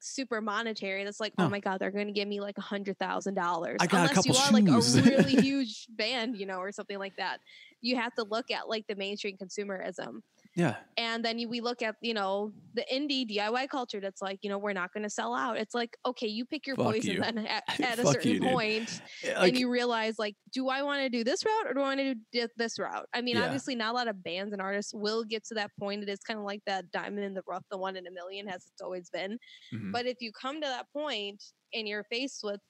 super monetary that's like No. oh my god they're going to give me like a hundred thousand dollars I got a unless you are like shoes. a really huge band you know or something like that you have to look at like the mainstream consumerism Yeah, and then we look at you know the indie DIY culture that's like you know we're not going to sell out. It's like okay, you pick your Fuck poison you. then at, at a certain you, point, like, and you realize like, do I want to do this route or do I want to do this route? I mean, Yeah. obviously, not a lot of bands and artists will get to that point. It is kind of like that diamond in the rough, the one in a million, as it's always been. mhm. But if you come to that point and you're faced with,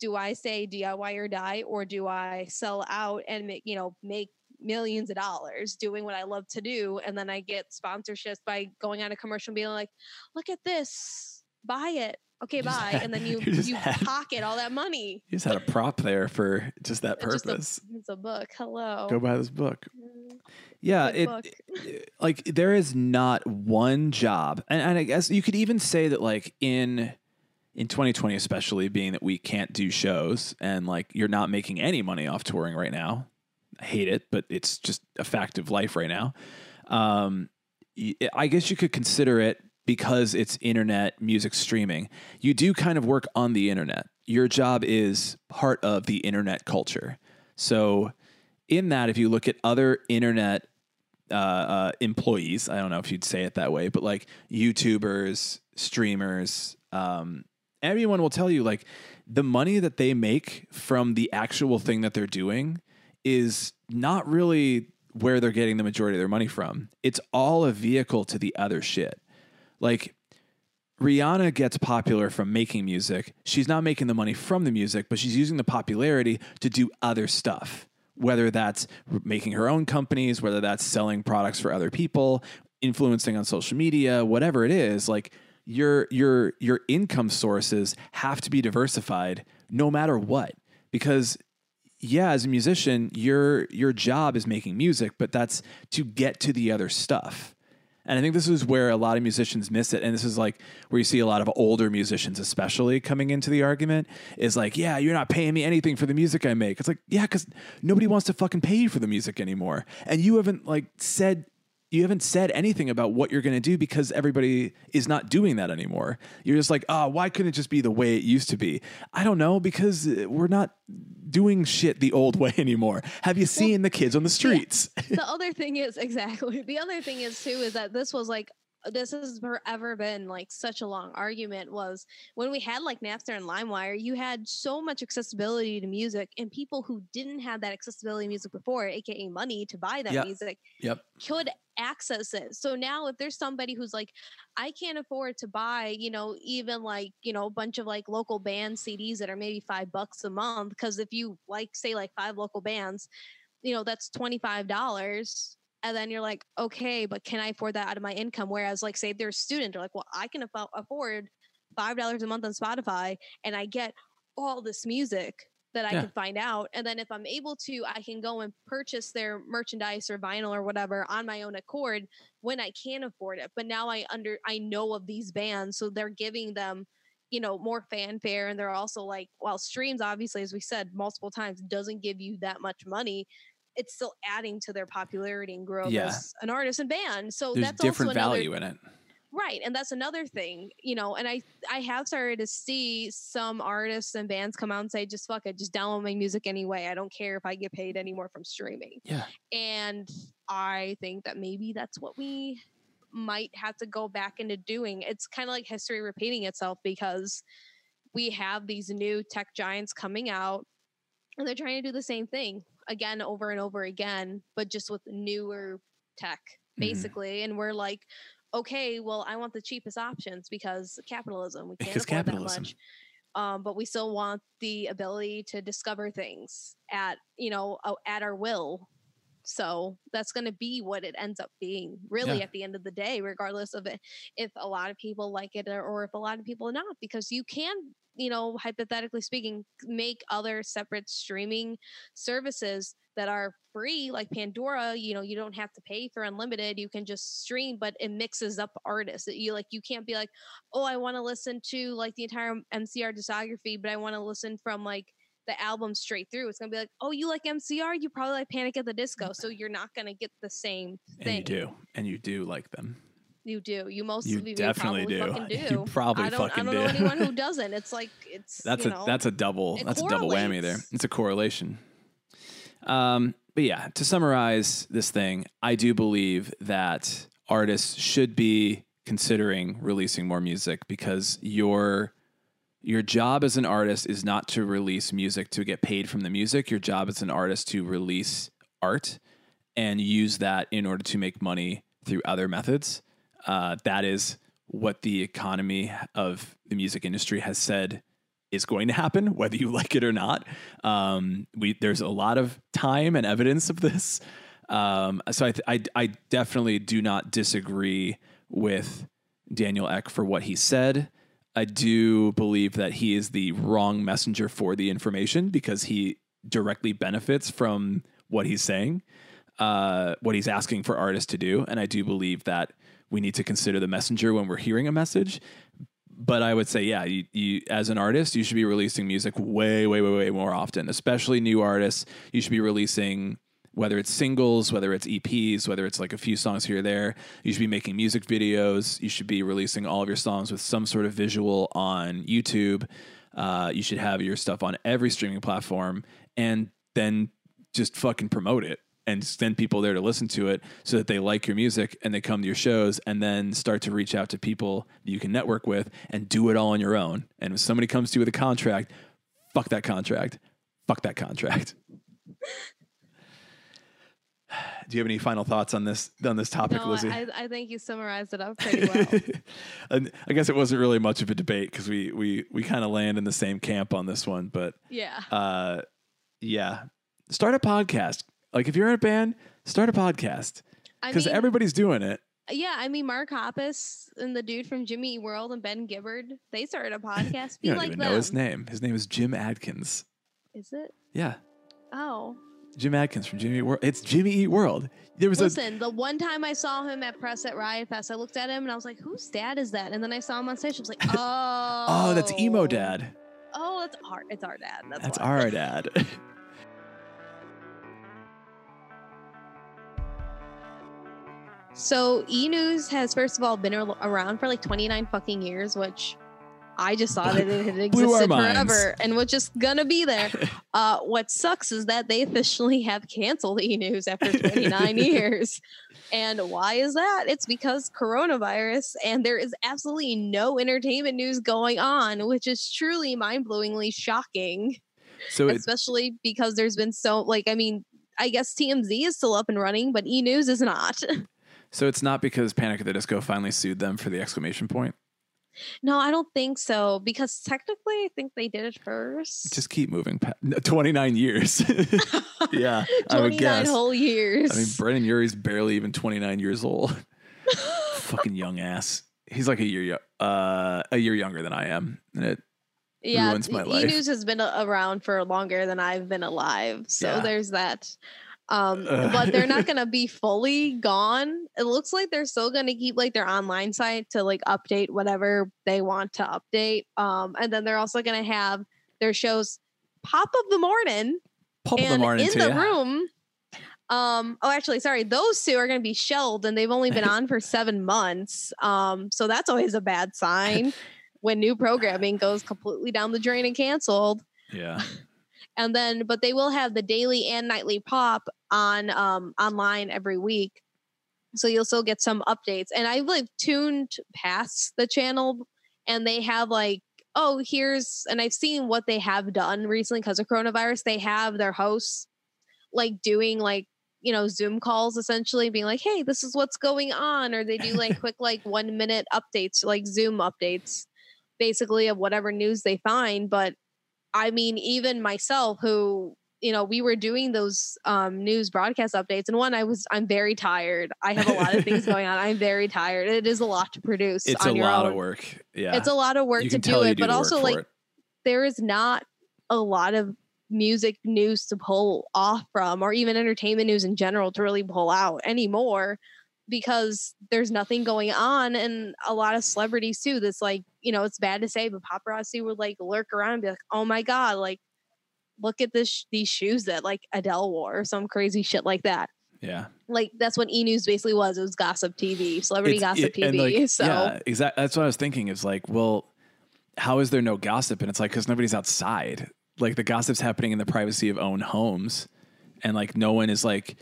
do I say DIY or die, or do I sell out and make you know make millions of dollars doing what I love to do, and then I get sponsorships by going on a commercial and being like, look at this, buy it, okay, You buy, had- and then you you you had- pocket all that money. you just had a prop there for just that It's just a- purpose. It's a book. Hello. Go buy this book. Mm, Yeah, it, book. it- like there is not one job, and, and I guess you could even say that like in in 2020, especially being that we can't do shows and like you're not making any money off touring right now. Hate it, but it's just a fact of life right now. Um, I guess you could consider it because it's internet music streaming. You do kind of work on the internet. Your job is part of the internet culture. So, in that, if you look at other internet uh, uh, employees, I don't know if you'd say it that way, but like YouTubers, streamers, um, everyone will tell you like the money that they make from the actual thing that they're doing is not really where they're getting the majority of their money from. It's all a vehicle to the other shit. Like Rihanna gets popular from making music. She's not making the money from the music, but she's using the popularity to do other stuff. Whether that's making her own companies, whether that's selling products for other people, influencing on social media, whatever it is, like your your your income sources have to be diversified no matter what. Because yeah, as a musician, your your job is making music, but that's to get to the other stuff. And I think this is where a lot of musicians miss it. And this is like where you see a lot of older musicians, especially coming into the argument, is like, yeah, you're not paying me anything for the music I make. It's like, yeah, because nobody wants to fucking pay you for the music anymore. And you haven't like said you haven't said anything about what you're going to do because everybody is not doing that anymore. You're just like, oh, why couldn't it just be the way it used to be? I don't know because uh, we're not doing shit the old way anymore. Have you seen the kids on the streets? the other thing is exactly the other thing is too is that this was like this has forever been like such a long argument was when we had like Napster and LimeWire, you had so much accessibility to music, and people who didn't have that accessibility to music before, aka money to buy that Yeah. music, Yep. could access it. So now if there's somebody who's like, I can't afford to buy, you know, even like, you know, a bunch of like local band CDs that are maybe five bucks a month. Because if you like say like five local bands, you know, that's twenty five dollars. And then you're like, okay, but can I afford that out of my income? Whereas, like, say they're a student, they're like, well, I can affo- afford five dollars a month on Spotify, and I get all this music that I Yeah. can find out. And then if I'm able to, I can go and purchase their merchandise or vinyl or whatever on my own accord when I can afford it. But now I under I know of these bands, so they're giving them, you know, more fanfare. And they're also like, while streams obviously, as we said multiple times, doesn't give you that much money. It's still adding to their popularity and growth Yeah. as an artist and band. So There's that's different another value in it. Right. And that's another thing, you know, and I I have started to see some artists and bands come out and say, just fuck it, just download my music anyway. I don't care if I get paid anymore from streaming. Yeah. And I think that maybe that's what we might have to go back into doing. It's kind of like history repeating itself because we have these new tech giants coming out and they're trying to do the same thing again over and over again, but just with newer tech Mhm. basically. And we're like, okay, well, I want the cheapest options because capitalism. We can't Because afford capitalism. that much. Um, but we still want the ability to discover things at you know at our will. So that's going to be what it ends up being, really, Yeah. at the end of the day, regardless of it, if a lot of people like it or, or if a lot of people not, because you can, you know, hypothetically speaking, make other separate streaming services that are free, like Pandora. You know, you don't have to pay for unlimited; you can just stream, but it mixes up artists. You like, you can't be like, oh, I want to listen to like the entire MCR discography, but I want to listen from like the album straight through. It's gonna be like, oh, you like MCR? You probably like Panic at the Disco, so you're not gonna get the same And thing. you do. And you do like them. You do. You most You of you definitely probably do. fucking do. You probably I don't. fucking I don't know do. anyone who doesn't. It's like it's. That's you a know, that's a double that's a double whammy there. It's a correlation. Um, but yeah, to summarize this thing, I do believe that artists should be considering releasing more music because your your job as an artist is not to release music to get paid from the music. Your job as an artist to release art and use that in order to make money through other methods. Uh, that is what the economy of the music industry has said is going to happen, whether you like it or not. Um, we there's a lot of time and evidence of this. Um, so I, th- I I definitely do not disagree with Daniel Ek for what he said. I do believe that he is the wrong messenger for the information because he directly benefits from what he's saying, uh, what he's asking for artists to do. And I do believe that we need to consider the messenger when we're hearing a message. But I would say, yeah, you, you as an artist, you should be releasing music way, way, way, way more often, especially new artists. You should be releasing whether it's singles, whether it's EPs, whether it's like a few songs here or there. You should be making music videos. You should be releasing all of your songs with some sort of visual on YouTube. Uh, you should have your stuff on every streaming platform and then just fucking promote it and send people there to listen to it so that they like your music and they come to your shows and then start to reach out to people that you can network with and do it all on your own. And if somebody comes to you with a contract, fuck that contract. Fuck that contract. Do you have any final thoughts on this on this topic, No, Lizzie? I, I think you summarized it up pretty well. and I guess it wasn't really much of a debate because we we we kind of land in the same camp on this one. But yeah. uh, yeah, start a podcast. Like if you're in a band, start a podcast I because mean, everybody's doing it. yeah, I mean, Mark Hoppus and the dude from Jimmy World and Ben Gibbard, they started a podcast. Be You don't like even them. know his name. His name is Jim Adkins. Is it? Yeah, Oh. Jim Adkins from Jimmy Eat World. It's Jimmy Eat World. There was a Listen, the one time I saw him at press at Riot Fest, I looked at him and I was like, whose dad is that? And then I saw him on stage. I was like, oh. oh, that's emo oh. dad. Oh, that's our, it's our dad. That's, That's our dad. So E News has first of all been around for like 29 fucking years, which I just thought that it had existed forever and was just gonna be there. Uh, what sucks is that they officially have canceled E News after 29 years. And why is that? It's because coronavirus, and there is absolutely no entertainment news going on, which is truly mind blowingly shocking so especially because there's been so like I mean I guess TMZ is still up and running, but E News is not. So it's not because Panic at the Disco finally sued them for the exclamation point. no, I don't think so because technically I think they did it first. Just keep moving. Pa- no, 29 years. yeah, I would 29 guess. whole years. I mean, Brendon Urie's barely even 29 years old. Fucking young ass. He's like a year, uh, a year younger than I am, and it yeah, ruins my life. E News has been around for longer than I've been alive, so Yeah. there's that. Um, but they're not gonna be fully gone. It looks like they're still gonna keep like their online site to like update whatever they want to update. Um, and then they're also gonna have their shows pop of the morning pop the and morning in the ya. room Um, oh, actually, sorry, those two are going to be shelled, and they've only been on for seven months. Um, so that's always a bad sign when new programming goes completely down the drain and canceled. Yeah. And then, but they will have the daily and nightly pop on um online every week, so you'll still get some updates. And I've like tuned past the channel, and they have like oh here's and I've seen what they have done recently because of coronavirus. They have their hosts like doing like you know zoom calls essentially being like hey this is what's going on or they do like quick like one minute updates like zoom updates basically of whatever news they find but i mean even myself who you know we were doing those um, news broadcast updates and one i was i'm very tired i have a lot of things going on i'm very tired it is a lot to produce It's a lot own. of work. Yeah. it's a lot of work you to do it but also like it. there is not a lot of music news to pull off from or even entertainment news in general to really pull out anymore because there's nothing going on and a lot of celebrities too that's like you know it's bad to say but paparazzi would like lurk around and be like oh my god like look at this these shoes that like Adele wore or some crazy shit like that yeah. like that's what e news basically was it was gossip TV celebrity It's- gossip it- TV like, so yeah, exactly. That's what I was thinking. Is like, well, how is there no gossip? And it's like because nobody's outside. Like the gossip's happening in the privacy of own homes, and like no one is like.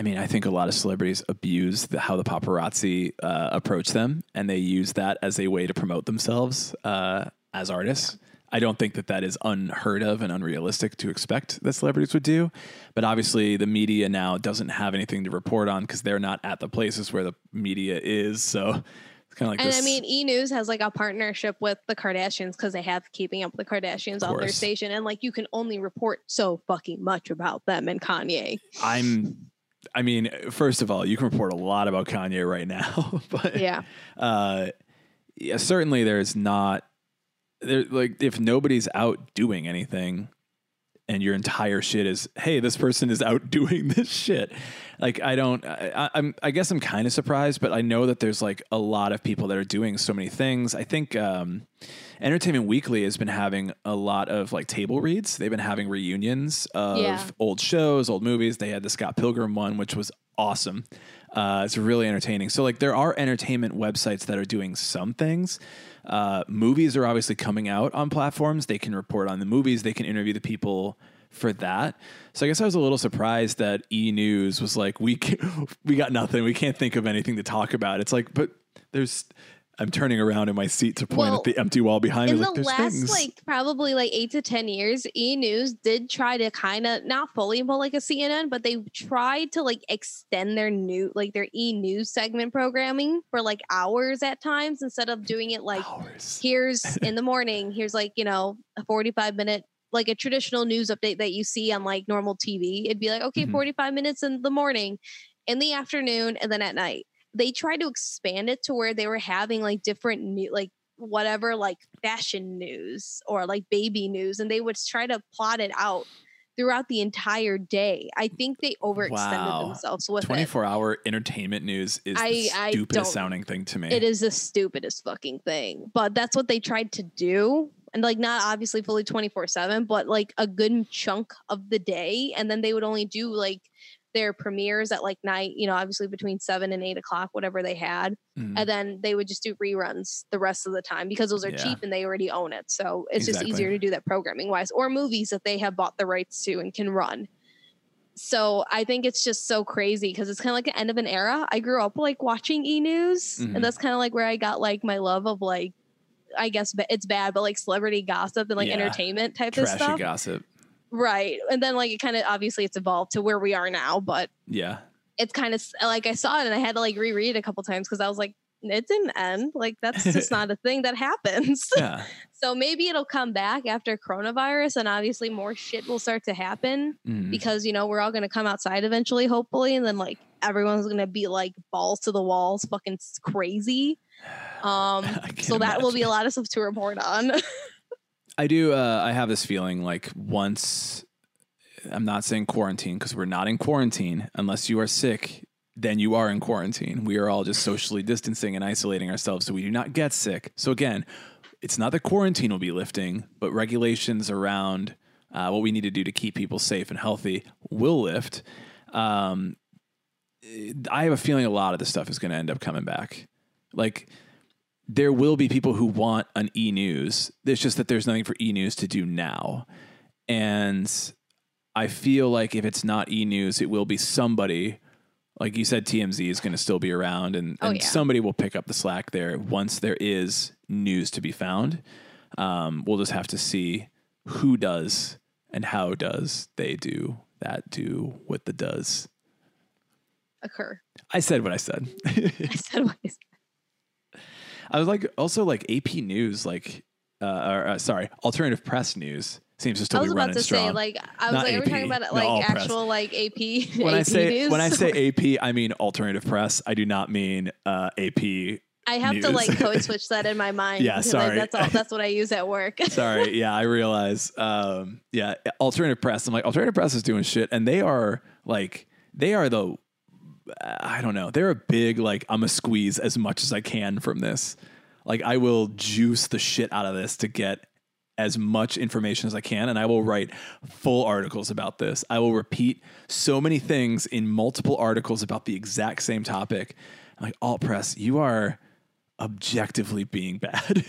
I mean, I think a lot of celebrities abuse the, how the paparazzi uh, approach them, and they use that as a way to promote themselves uh, as artists. I don't think that that is unheard of and unrealistic to expect that celebrities would do. But obviously, the media now doesn't have anything to report on because they're not at the places where the media is. So it's kind of like And this. I mean, E News has like a partnership with the Kardashians because they have Keeping Up with the Kardashians on their station, and like you can only report so fucking much about them and Kanye. I'm. I mean, first of all, you can report a lot about Kanye right now, but Yeah, uh, yeah, certainly there's not there like if nobody's out doing anything and your entire shit is hey this person is out doing this shit. Like i don't I, i'm i guess i'm kind of surprised but i know that there's like a lot of people that are doing so many things. I think um entertainment weekly has been having a lot of like table reads. They've been having reunions of Yeah. old shows old movies. They had the scott pilgrim one which was awesome. Uh, it's really entertaining. So like there are entertainment websites that are doing some things uh, movies are obviously coming out on platforms. They can report on the movies. They can interview the people for that. So I guess I was a little surprised that E News was like, we can, we got nothing. We can't think of anything to talk about. It's like, but there's. I'm turning around in my seat to point Well, at the empty wall behind in me. the Like, there's last things. like probably like eight to ten years, E News did try to kind of not fully pull like a CNN, but they tried to like extend their new like their E News segment programming for like hours at times instead of doing it like Hours. here's in the morning here's like you know a 45 minute like a traditional news update that you see on like normal tv it'd be like okay Mhm. 45 minutes in the morning in the afternoon and then at night they tried to expand it to where they were having like different new like whatever like fashion news or like baby news and they would try to plot it out throughout the entire day i think they overextended Wow. themselves with it 24 hour entertainment news is I- the stupidest sounding thing to me. it is the stupidest fucking thing. But that's what they tried to do. And like not obviously fully 24/7, but like a good chunk of the day. And then they would only do like their premieres at like night, you know, obviously between seven and eight o'clock, whatever they had. Mhm. And then they would just do reruns the rest of the time because those are Yeah. cheap and they already own it. So it's Exactly. just easier to do that programming wise or movies that they have bought the rights to and can run. So I think it's just so crazy because it's kind of like the end of an era. I grew up like watching E News, Mhm. and that's kind of like where I got like my love of like, I guess it's bad, but like celebrity gossip and like Yeah. entertainment type of Trashy stuff, gossip. Right? And then like it kind of obviously it's evolved to where we are now, but Yeah. it's kind of like I saw it and I had to like reread it a couple times because I was like, it didn't end. Like that's just not a thing that happens. Yeah. so maybe it'll come back after coronavirus, and obviously more shit will start to happen Mhm. because you know we're all going to come outside eventually hopefully and then like everyone's going to be like balls to the walls fucking crazy um so that will be a lot of stuff to report on I do. Uh, I have this feeling like once I'm not saying quarantine because we're not in quarantine unless you are sick. Then you are in quarantine. We are all just socially distancing and isolating ourselves so we do not get sick. So again, it's not that quarantine will be lifting, but regulations around uh, what we need to do to keep people safe and healthy will lift. Um, I have a feeling a lot of this stuff is going to end up coming back. Like there will be people who want an e news. It's just that there's nothing for e news to do now, and I feel like if it's not e news, it will be somebody. Like you said, TMZ is going to still be around, and, Oh, and yeah. somebody will pick up the slack there once there is news to be found. Um, we'll just have to see who does and how does they do that do what the does. Occur. I said what I said. I said what I said. I was like, also like AP News, like, uh, or, uh, sorry, alternative press news seems just to still I was be about running to strong. say, like, I was Not like, are we AP, talking about no, like all press. actual like AP? when I say news? when I say AP, I mean alternative press. I do not mean uh, AP. I have to like code switch that in my mind. Yeah, I- sorry. that's all. That's what I use at work. Sorry, yeah, I realize. Um, yeah, alternative press. I'm like, alternative press is doing shit, and they are like, they are the, I don't know, they're a big like, I'm a squeeze as much as I can from this. Like, I will juice the shit out of this to get as much information as I can, and I will write full articles about this. I will repeat so many things in multiple articles about the exact same topic. Like, alt press, you are objectively being bad.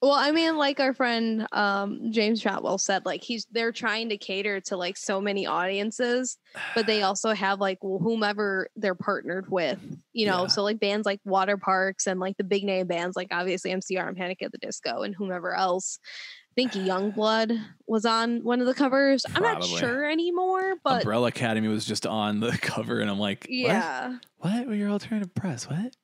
Well, I mean, like our friend um, James Shotwell said, like he's they're trying to cater to like so many audiences, but they also have like whomever they're partnered with, you know. Yeah. So like bands like Waterparks and like the big name bands like obviously MCR and Panic at the Disco and whomever else. I think YUNGBLUD was on one of the covers. I'm not sure anymore, but Umbrella Academy was just on the cover, and I'm like, what? yeah. What? What? Your alternative press? What?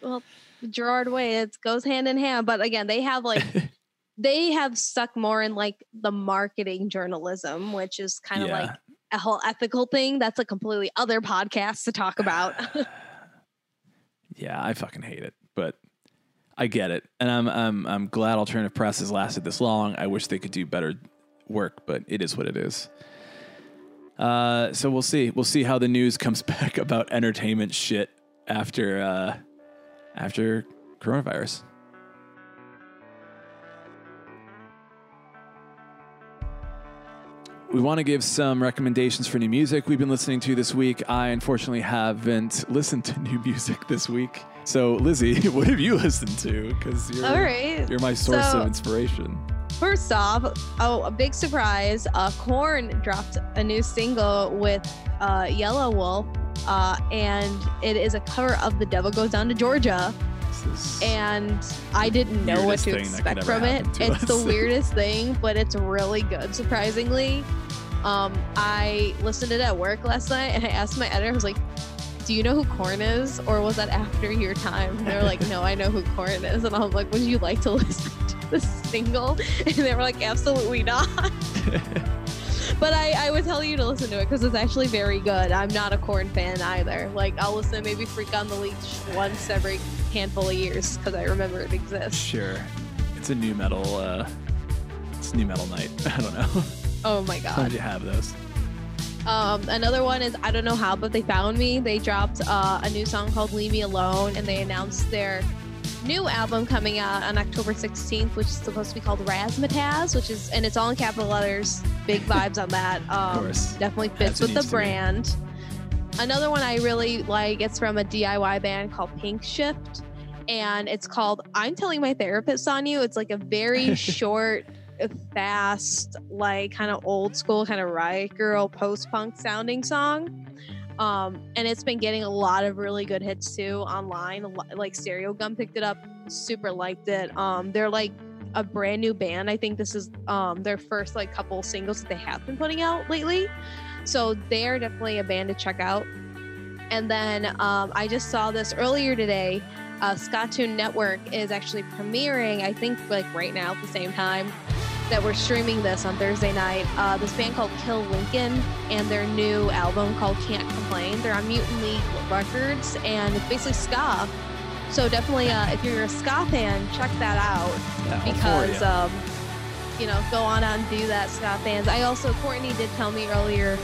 Well, Gerard Way, it goes hand in hand. But again, they have like they have stuck more in like the marketing journalism, which is kind of like a whole ethical thing. That's a completely other podcast to talk about. yeah, I fucking hate it, but I get it, and I'm I'm I'm glad alternative press has lasted this long. I wish they could do better work, but it is what it is. Uh, so we'll see. We'll see how the news comes back about entertainment shit after uh, after coronavirus. We want to give some recommendations for new music we've been listening to this week. I unfortunately haven't listened to new music this week. So, Lizzie, what have you listened to? Because you're, All right. you're my source So- of inspiration. First off, oh, a big surprise. Uh, Korn dropped a new single with uh, Yelawolf, uh, and it is a cover of The Devil Goes Down to Georgia. And I didn't know what to thing that could expect from it. It's the weirdest thing, but it's really good, surprisingly. Um, I listened to it at work last night and I asked my editor, I was like, do you know who Korn is? Or was that after your time? And they were like, no, I know who Korn is. And I was like, would you like to listen to the single? And they were like, absolutely not. But I, I would tell you to listen to it because it's actually very good. I'm not a Korn fan either. Like, I'll listen maybe Freak on the Leash once every handful of years because I remember it exists. sure. It's a nu metal. Uh, it's nu metal night. I don't know. Oh my God. Sometimes you have those. Um, another one is I don't know how, but they found me. They dropped uh, a new song called "Leave Me Alone," and they announced their new album coming out on October 16th, which is supposed to be called Razzmatazz, which is and it's all in capital letters. Big vibes on that. Um, course. definitely fits with the needs to be. brand. Another one I really like. It's from a DIY band called Pinkshift, and it's called "I'm Telling My Therapist on You." It's like a very short fast, like kind of old school, kind of riot girl, post punk sounding song. Um, and it's been getting a lot of really good hits too online. Like Stereogum picked it up, super liked it. Um, they're like a brand new band. I think this is um their first like couple singles that they have been putting out lately. So they're definitely a band to check out. And then um, I just saw this earlier today. Uh, Skatoon Network is actually premiering, I think, like right now at the same time that we're streaming this on Thursday night. Uh, this band called Kill Lincoln and their new album called Can't Complain. They're on Mutant League Records and it's basically ska. So definitely, uh, if you're a ska fan, check that out Yeah, because ya. um, you know go on and do that ska fans i also courtney did tell me earlier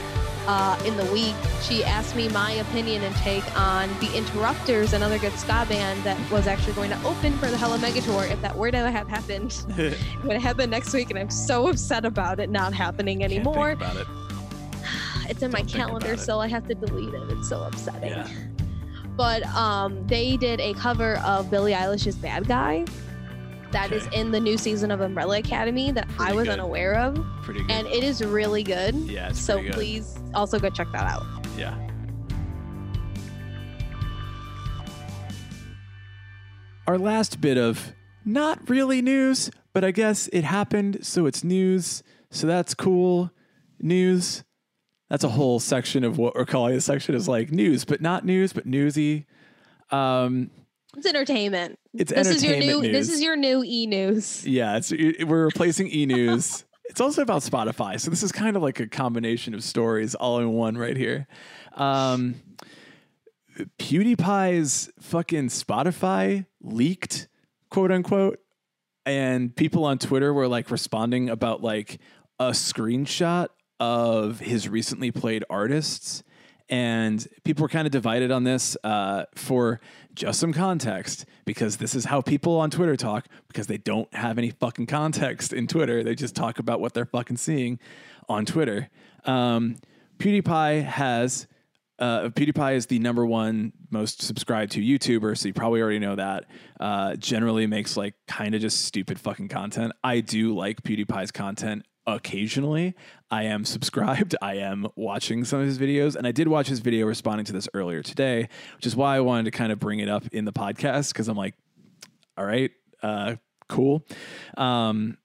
uh, in the week she asked me my opinion and take on the interrupters another good ska band that was actually going to open for the hella mega tour if that were to have happened it would have happened next week and i'm so upset about it not happening anymore about it. it's in my Don't think calendar, so I have to delete it. It's so upsetting. Yeah. But um, they did a cover of Billie Eilish's "Bad Guy." That is Okay. in the new season of Umbrella Academy that I was good. unaware of, Pretty good. and it is really good. yeah, it's so good. please also go check that out. Yeah. Our last bit of not really news, but I guess it happened, so it's news. So that's cool. News. That's a whole section of what we're calling this section is like news, but not news, but newsy. Um, It's entertainment. it's This is your entertainment new. news. This is your new e news. Yeah, it's it- we're replacing e news. it's also about Spotify, so this is kind of like a combination of stories all in one right here. Um, PewDiePie's fucking Spotify leaked, quote unquote, and people on Twitter were like responding about like a screenshot of his recently played artists. And people were kind of divided on this uh, for just some context because this is how people on Twitter talk because they don't have any fucking context in Twitter. They just talk about what they're fucking seeing on Twitter. Um, PewDiePie has uh, PewDiePie is the number one most subscribed to YouTuber, so you probably already know that. Uh, generally makes like kind of just stupid fucking content. I do like PewDiePie's content occasionally. I am subscribed. I am watching some of his videos, and I did watch his video responding to this earlier today, which is why I wanted to kind of bring it up in the podcast because I'm like, all right, uh, cool. Um,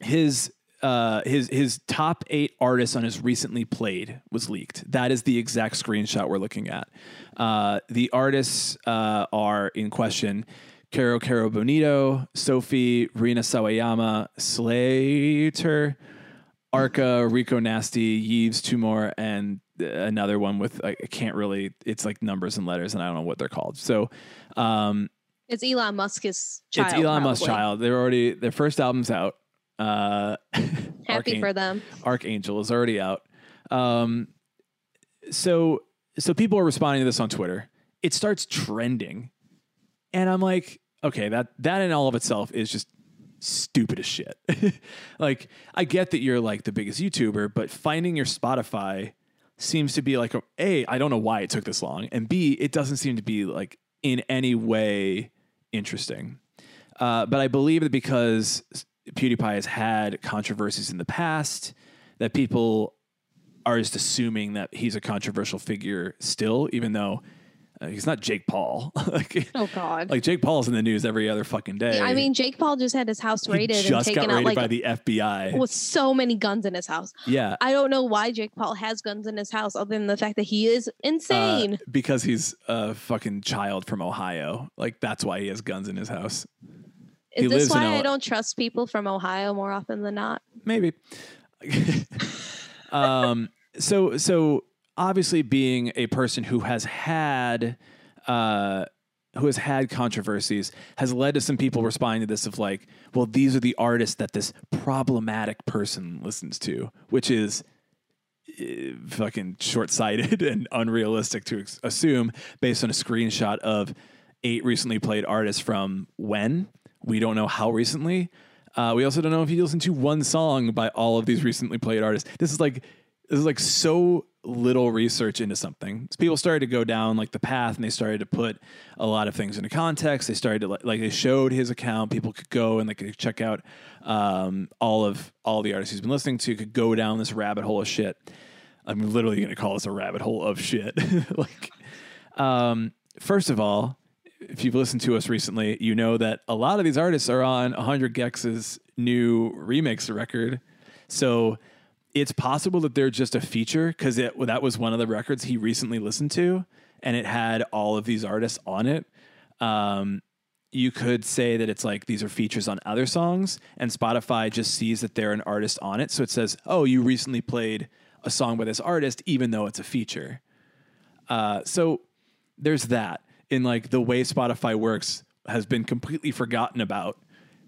his uh, his his top eight artists on his recently played was leaked. That is the exact screenshot we're looking at. Uh, the artists uh, are in question: Kero Kero Bonito, Sophie, Rina Sawayama, Slayyyter, Arca, Rico Nasty, Yves, two more, and another one with I can't really. It's like numbers and letters, and I don't know what they're called. So. Um, It's Elon Musk's child. it's Elon Musk's child. They're already their first album's out. Uh, Happy Archan- for them. Archangel is already out. Um, so so people are responding to this on Twitter. It starts trending, and I'm like, okay, that that in all of itself is just stupid as shit. like, I get that you're like the biggest YouTuber, but finding your Spotify seems to be like a, a I don't know why it took this long, and b it doesn't seem to be like in any way interesting. Uh, but I believe that because PewDiePie has had controversies in the past, that people are just assuming that he's a controversial figure still, even though uh, he's not Jake Paul. like, Oh God. like Jake Paul's in the news every other fucking day. I mean, Jake Paul just had his house he raided and just got taken out like by the FBI. with so many guns in his house. yeah, I don't know why Jake Paul has guns in his house, other than the fact that he is uh, insane. because he's a fucking child from Ohio. Like that's why he has guns in his house. he is lives this in why I L- don't trust people from Ohio more often than not? maybe. um, so so obviously, being a person who has had uh, who has had controversies has led to some people responding to this of like, well, these are the artists that this problematic person listens to, which is uh, fucking short-sighted and unrealistic to ex- assume based on a screenshot of eight recently played artists from when? We don't know how recently. Uh, we also don't know if you listen to one song by all of these recently played artists. This is like this is like so little research into something. So people started to go down like the path and they started to put a lot of things into context. They started to like, they showed his account. People could go and they could check out um, all of all the artists he's been listening to could go down this rabbit hole of shit. I'm literally going to call this a rabbit hole of shit. Like um, first of all if you've listened to us recently, you know that a lot of these artists are on 100 gecs's new remix record. So it's possible that they're just a feature because that was one of the records he recently listened to, and it had all of these artists on it. Um, you could say that it's like these are features on other songs, and Spotify just sees that they're an artist on it. So it says, oh, you recently played a song by this artist, even though it's a feature. Uh, so there's that in like the way Spotify works has been completely forgotten about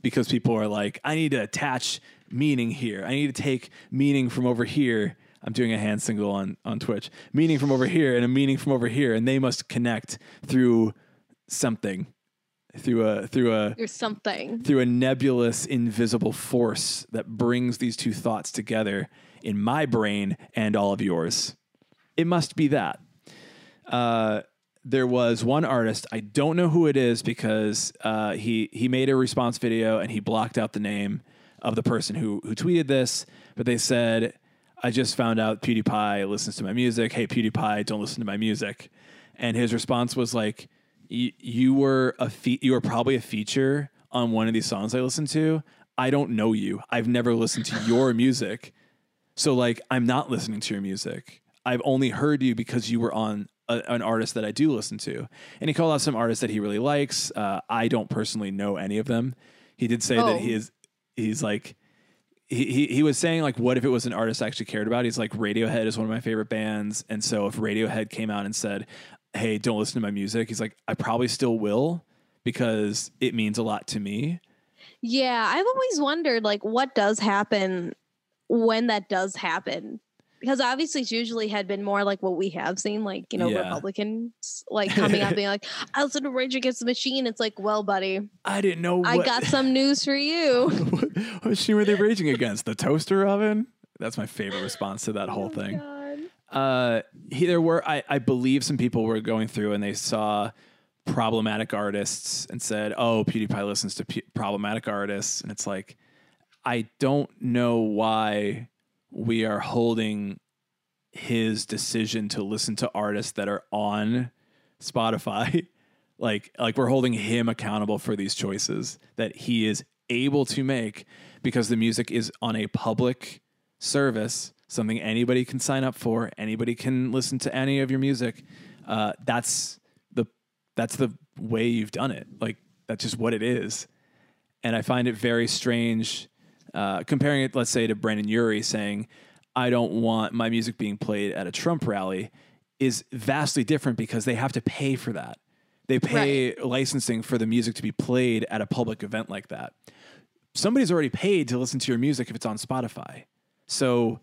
because people are like, I need to attach meaning here. I need to take meaning from over here. I'm doing a hand single on on Twitch. Meaning from over here and a meaning from over here, and they must connect through something, through a through a Or something. through a nebulous, invisible force that brings these two thoughts together in my brain and all of yours. it must be that. Uh, there was one artist I don't know who it is because uh, he he made a response video and he blocked out the name of the person who who tweeted this, but they said, "I just found out PewDiePie listens to my music. Hey PewDiePie, don't listen to my music." And his response was like, "You were a fe- you were probably a feature on one of these songs I listened to. I don't know you. I've never listened to your music." So like I'm not listening to your music. I've only heard you because you were on a, an artist that I do listen to. And he called out some artists that he really likes. Uh, I don't personally know any of them. He did say Oh. that he is he's like he, he he was saying like what if it was an artist I actually cared about? He's like Radiohead is one of my favorite bands, and so if Radiohead came out and said, "Hey, don't listen to my music," he's like, I probably still will because it means a lot to me. Yeah, I've always wondered like what does happen when that does happen. Because obviously it's usually had been more like what we have seen, like, you know, Yeah. Republicans like coming out being like, I listen to Rage Against the Machine. It's like, well, buddy, I didn't know. I got some news for you. what, what machine were they raging against? The toaster oven? That's my favorite response to that whole Oh, thing. God. Uh, he, there were, I, I believe, some people were going through and they saw problematic artists and said, "Oh, PewDiePie listens to p- problematic artists," and it's like, I don't know why we are holding his decision to listen to artists that are on Spotify. Like like we're holding him accountable for these choices that he is able to make because the music is on a public service something anybody can sign up for anybody can listen to any of your music. Uh, that's the that's the way you've done it. Like that's just what it is. And i find it very strange uh, comparing it let's say to Brendon Urie saying i don't want my music being played at a trump rally is vastly different because they have to pay for that they pay licensing for the music to be played at a public event like that. Somebody's already paid to listen to your music if it's on Spotify. So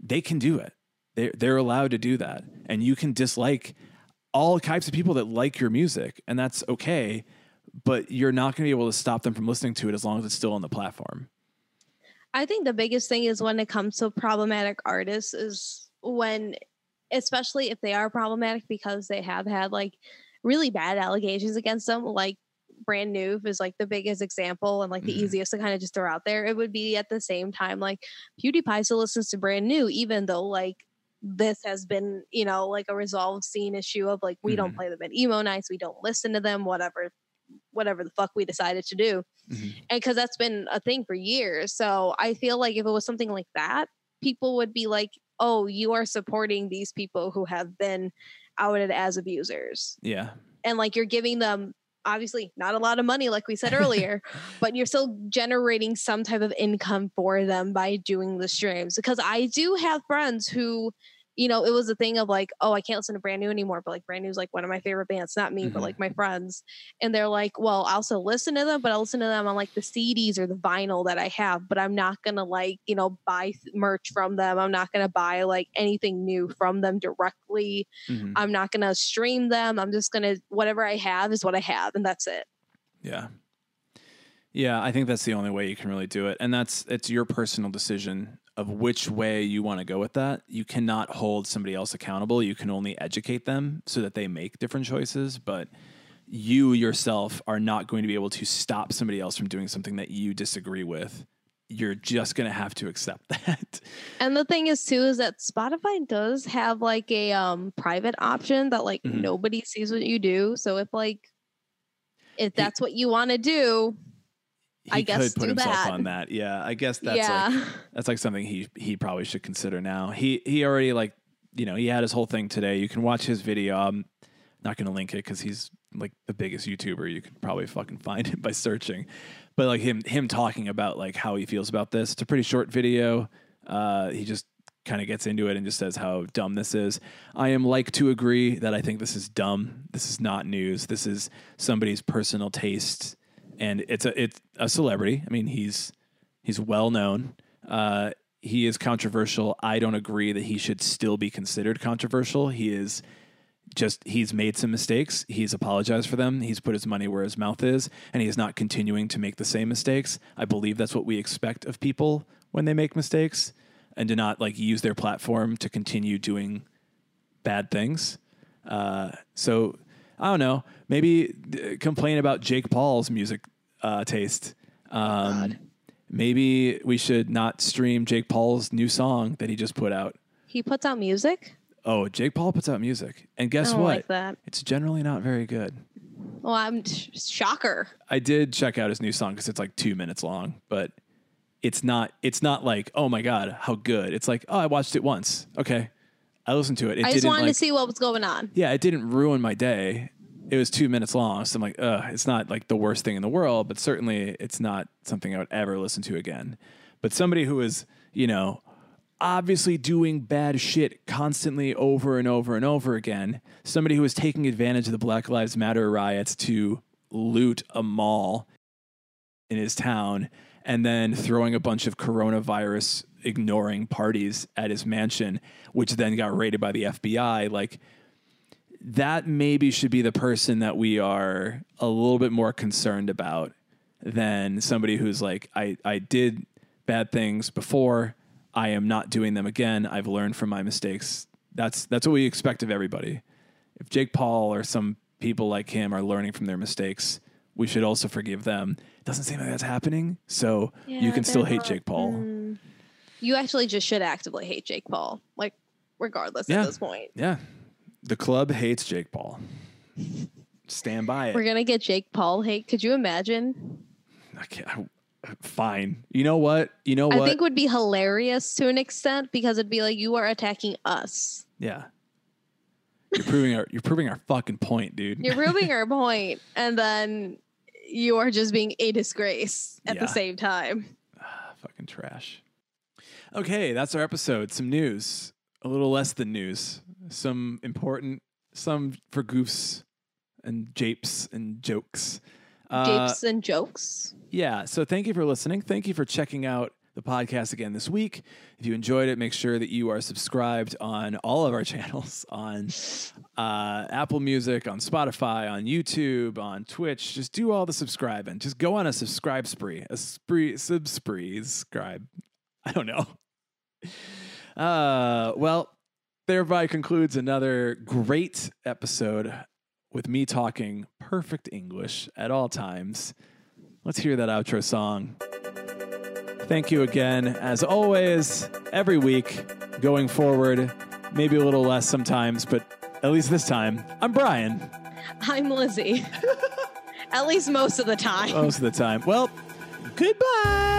they can do it. They're, they're allowed to do that. And you can dislike all types of people that like your music, and that's okay. But you're not going to be able to stop them from listening to it as long as it's still on the platform. I think the biggest thing is when it comes to problematic artists is when, especially if they are problematic because they have had like really bad allegations against them, like Brand New is like the biggest example and like the Mhm. easiest to kind of just throw out there. It would be at the same time like PewDiePie still listens to Brand New, even though like this has been, you know, like a resolved scene issue of like we don't Mhm. play them at emo nights, we don't listen to them, whatever, whatever the fuck we decided to do mm-hmm. and because that's been a thing for years. So I feel like if it was something like that, people would be like, "Oh, you are supporting these people who have been outed as abusers," Yeah. and like you're giving them obviously not a lot of money, like we said earlier, but you're still generating some type of income for them by doing the streams. Because I do have friends who. You know, it was a thing of like, oh, I can't listen to Brand New anymore, but like Brand New is like one of my favorite bands, not me, Mhm. but like my friends and they're like, well, I'll still listen to them, but I'll listen to them on like the CDs or the vinyl that I have, but I'm not gonna like, you know, buy th- merch from them. I'm not gonna buy like anything new from them directly. Mhm. I'm not gonna stream them. I'm just gonna whatever I have is what I have, and that's it. Yeah. Yeah, I think that's the only way you can really do it. And that's it's your personal decision of which way you want to go with that. You cannot hold somebody else accountable. You can only educate them so that they make different choices, but you yourself are not going to be able to stop somebody else from doing something that you disagree with. You're just going to have to accept that. And the thing is too is that Spotify does have like a um private option that like Mhm. nobody sees what you do. So if like if that's what you want to do, He I guess could put himself that. on that. Yeah, I guess that's like that's like something he he probably should consider now. He he already like you know he had his whole thing today. You can watch his video. I'm not going to link it because he's like the biggest YouTuber. You could probably fucking find it by searching. But like him him talking about like how he feels about this. It's a pretty short video. Uh, he just kind of gets into it and just says how dumb this is. I am like to agree that I think this is dumb. This is not news. This is somebody's personal taste, and it's a it's a celebrity. I mean, he's he's well known. Uh, he is controversial. I don't agree that he should still be considered controversial. He is just he's made some mistakes. He's apologized for them. He's put his money where his mouth is, and he is not continuing to make the same mistakes. I believe that's what we expect of people when they make mistakes, and to not like use their platform to continue doing bad things. Uh, so I don't know. Maybe uh, complain about Jake Paul's music uh, taste. Um, maybe we should not stream Jake Paul's new song that he just put out. He puts out music. Oh, Jake Paul puts out music, and I guess don't what? like that. It's generally not very good. Well, I'm shocker. I did check out his new song because it's like two minutes long, but it's not. It's not like oh my god, how good. It's like oh, I watched it once. Okay, I listened to it. It I just wanted like, to see what was going on. yeah, it didn't ruin my day. It was two minutes long, so I'm like, ugh, it's not like the worst thing in the world, but certainly it's not something I would ever listen to again. But somebody who is, you know, obviously doing bad shit constantly over and over and over again, somebody who is taking advantage of the Black Lives Matter riots to loot a mall in his town and then throwing a bunch of coronavirus ignoring parties at his mansion, which then got raided by the FBI. Like, that maybe should be the person that we are a little bit more concerned about than somebody who's like, I, I did bad things before. I am not doing them again. I've learned from my mistakes. That's that's what we expect of everybody. If Jake Paul or some people like him are learning from their mistakes, we should also forgive them. It doesn't seem like that's happening. So you can still hate not- Jake Paul. Mm. You actually just should actively hate Jake Paul, like regardless Yeah. at this point. Yeah. The club hates Jake Paul. Stand by it. We're gonna get Jake Paul hate. Could you imagine? I can't, I, fine. You know what? You know I what? I think would be hilarious to an extent because it'd be like you are attacking us. yeah. You're proving our you're proving our fucking point, dude. You're proving our point, and then you are just being a disgrace at Yeah. the same time. Ah, fucking trash. Okay, that's our episode. Some news, a little less than news. Some important, some for goofs and japes and jokes. Uh, Japes and jokes. Yeah. So thank you for listening. Thank you for checking out the podcast again this week. If you enjoyed it, make sure that you are subscribed on all of our channels on uh, Apple Music, on Spotify, on YouTube, on Twitch. Just do all the subscribing. Just go on a subscribe spree, a spree, sub spree, subscribe. I don't know. Uh, well, thereby concludes another great episode with me talking perfect English at all times. Let's hear that outro song. Thank you again, as always, every week going forward, maybe a little less sometimes, but at least this time, I'm Brian I'm Lizzie. At least most of the time. most of the time. Well, goodbye.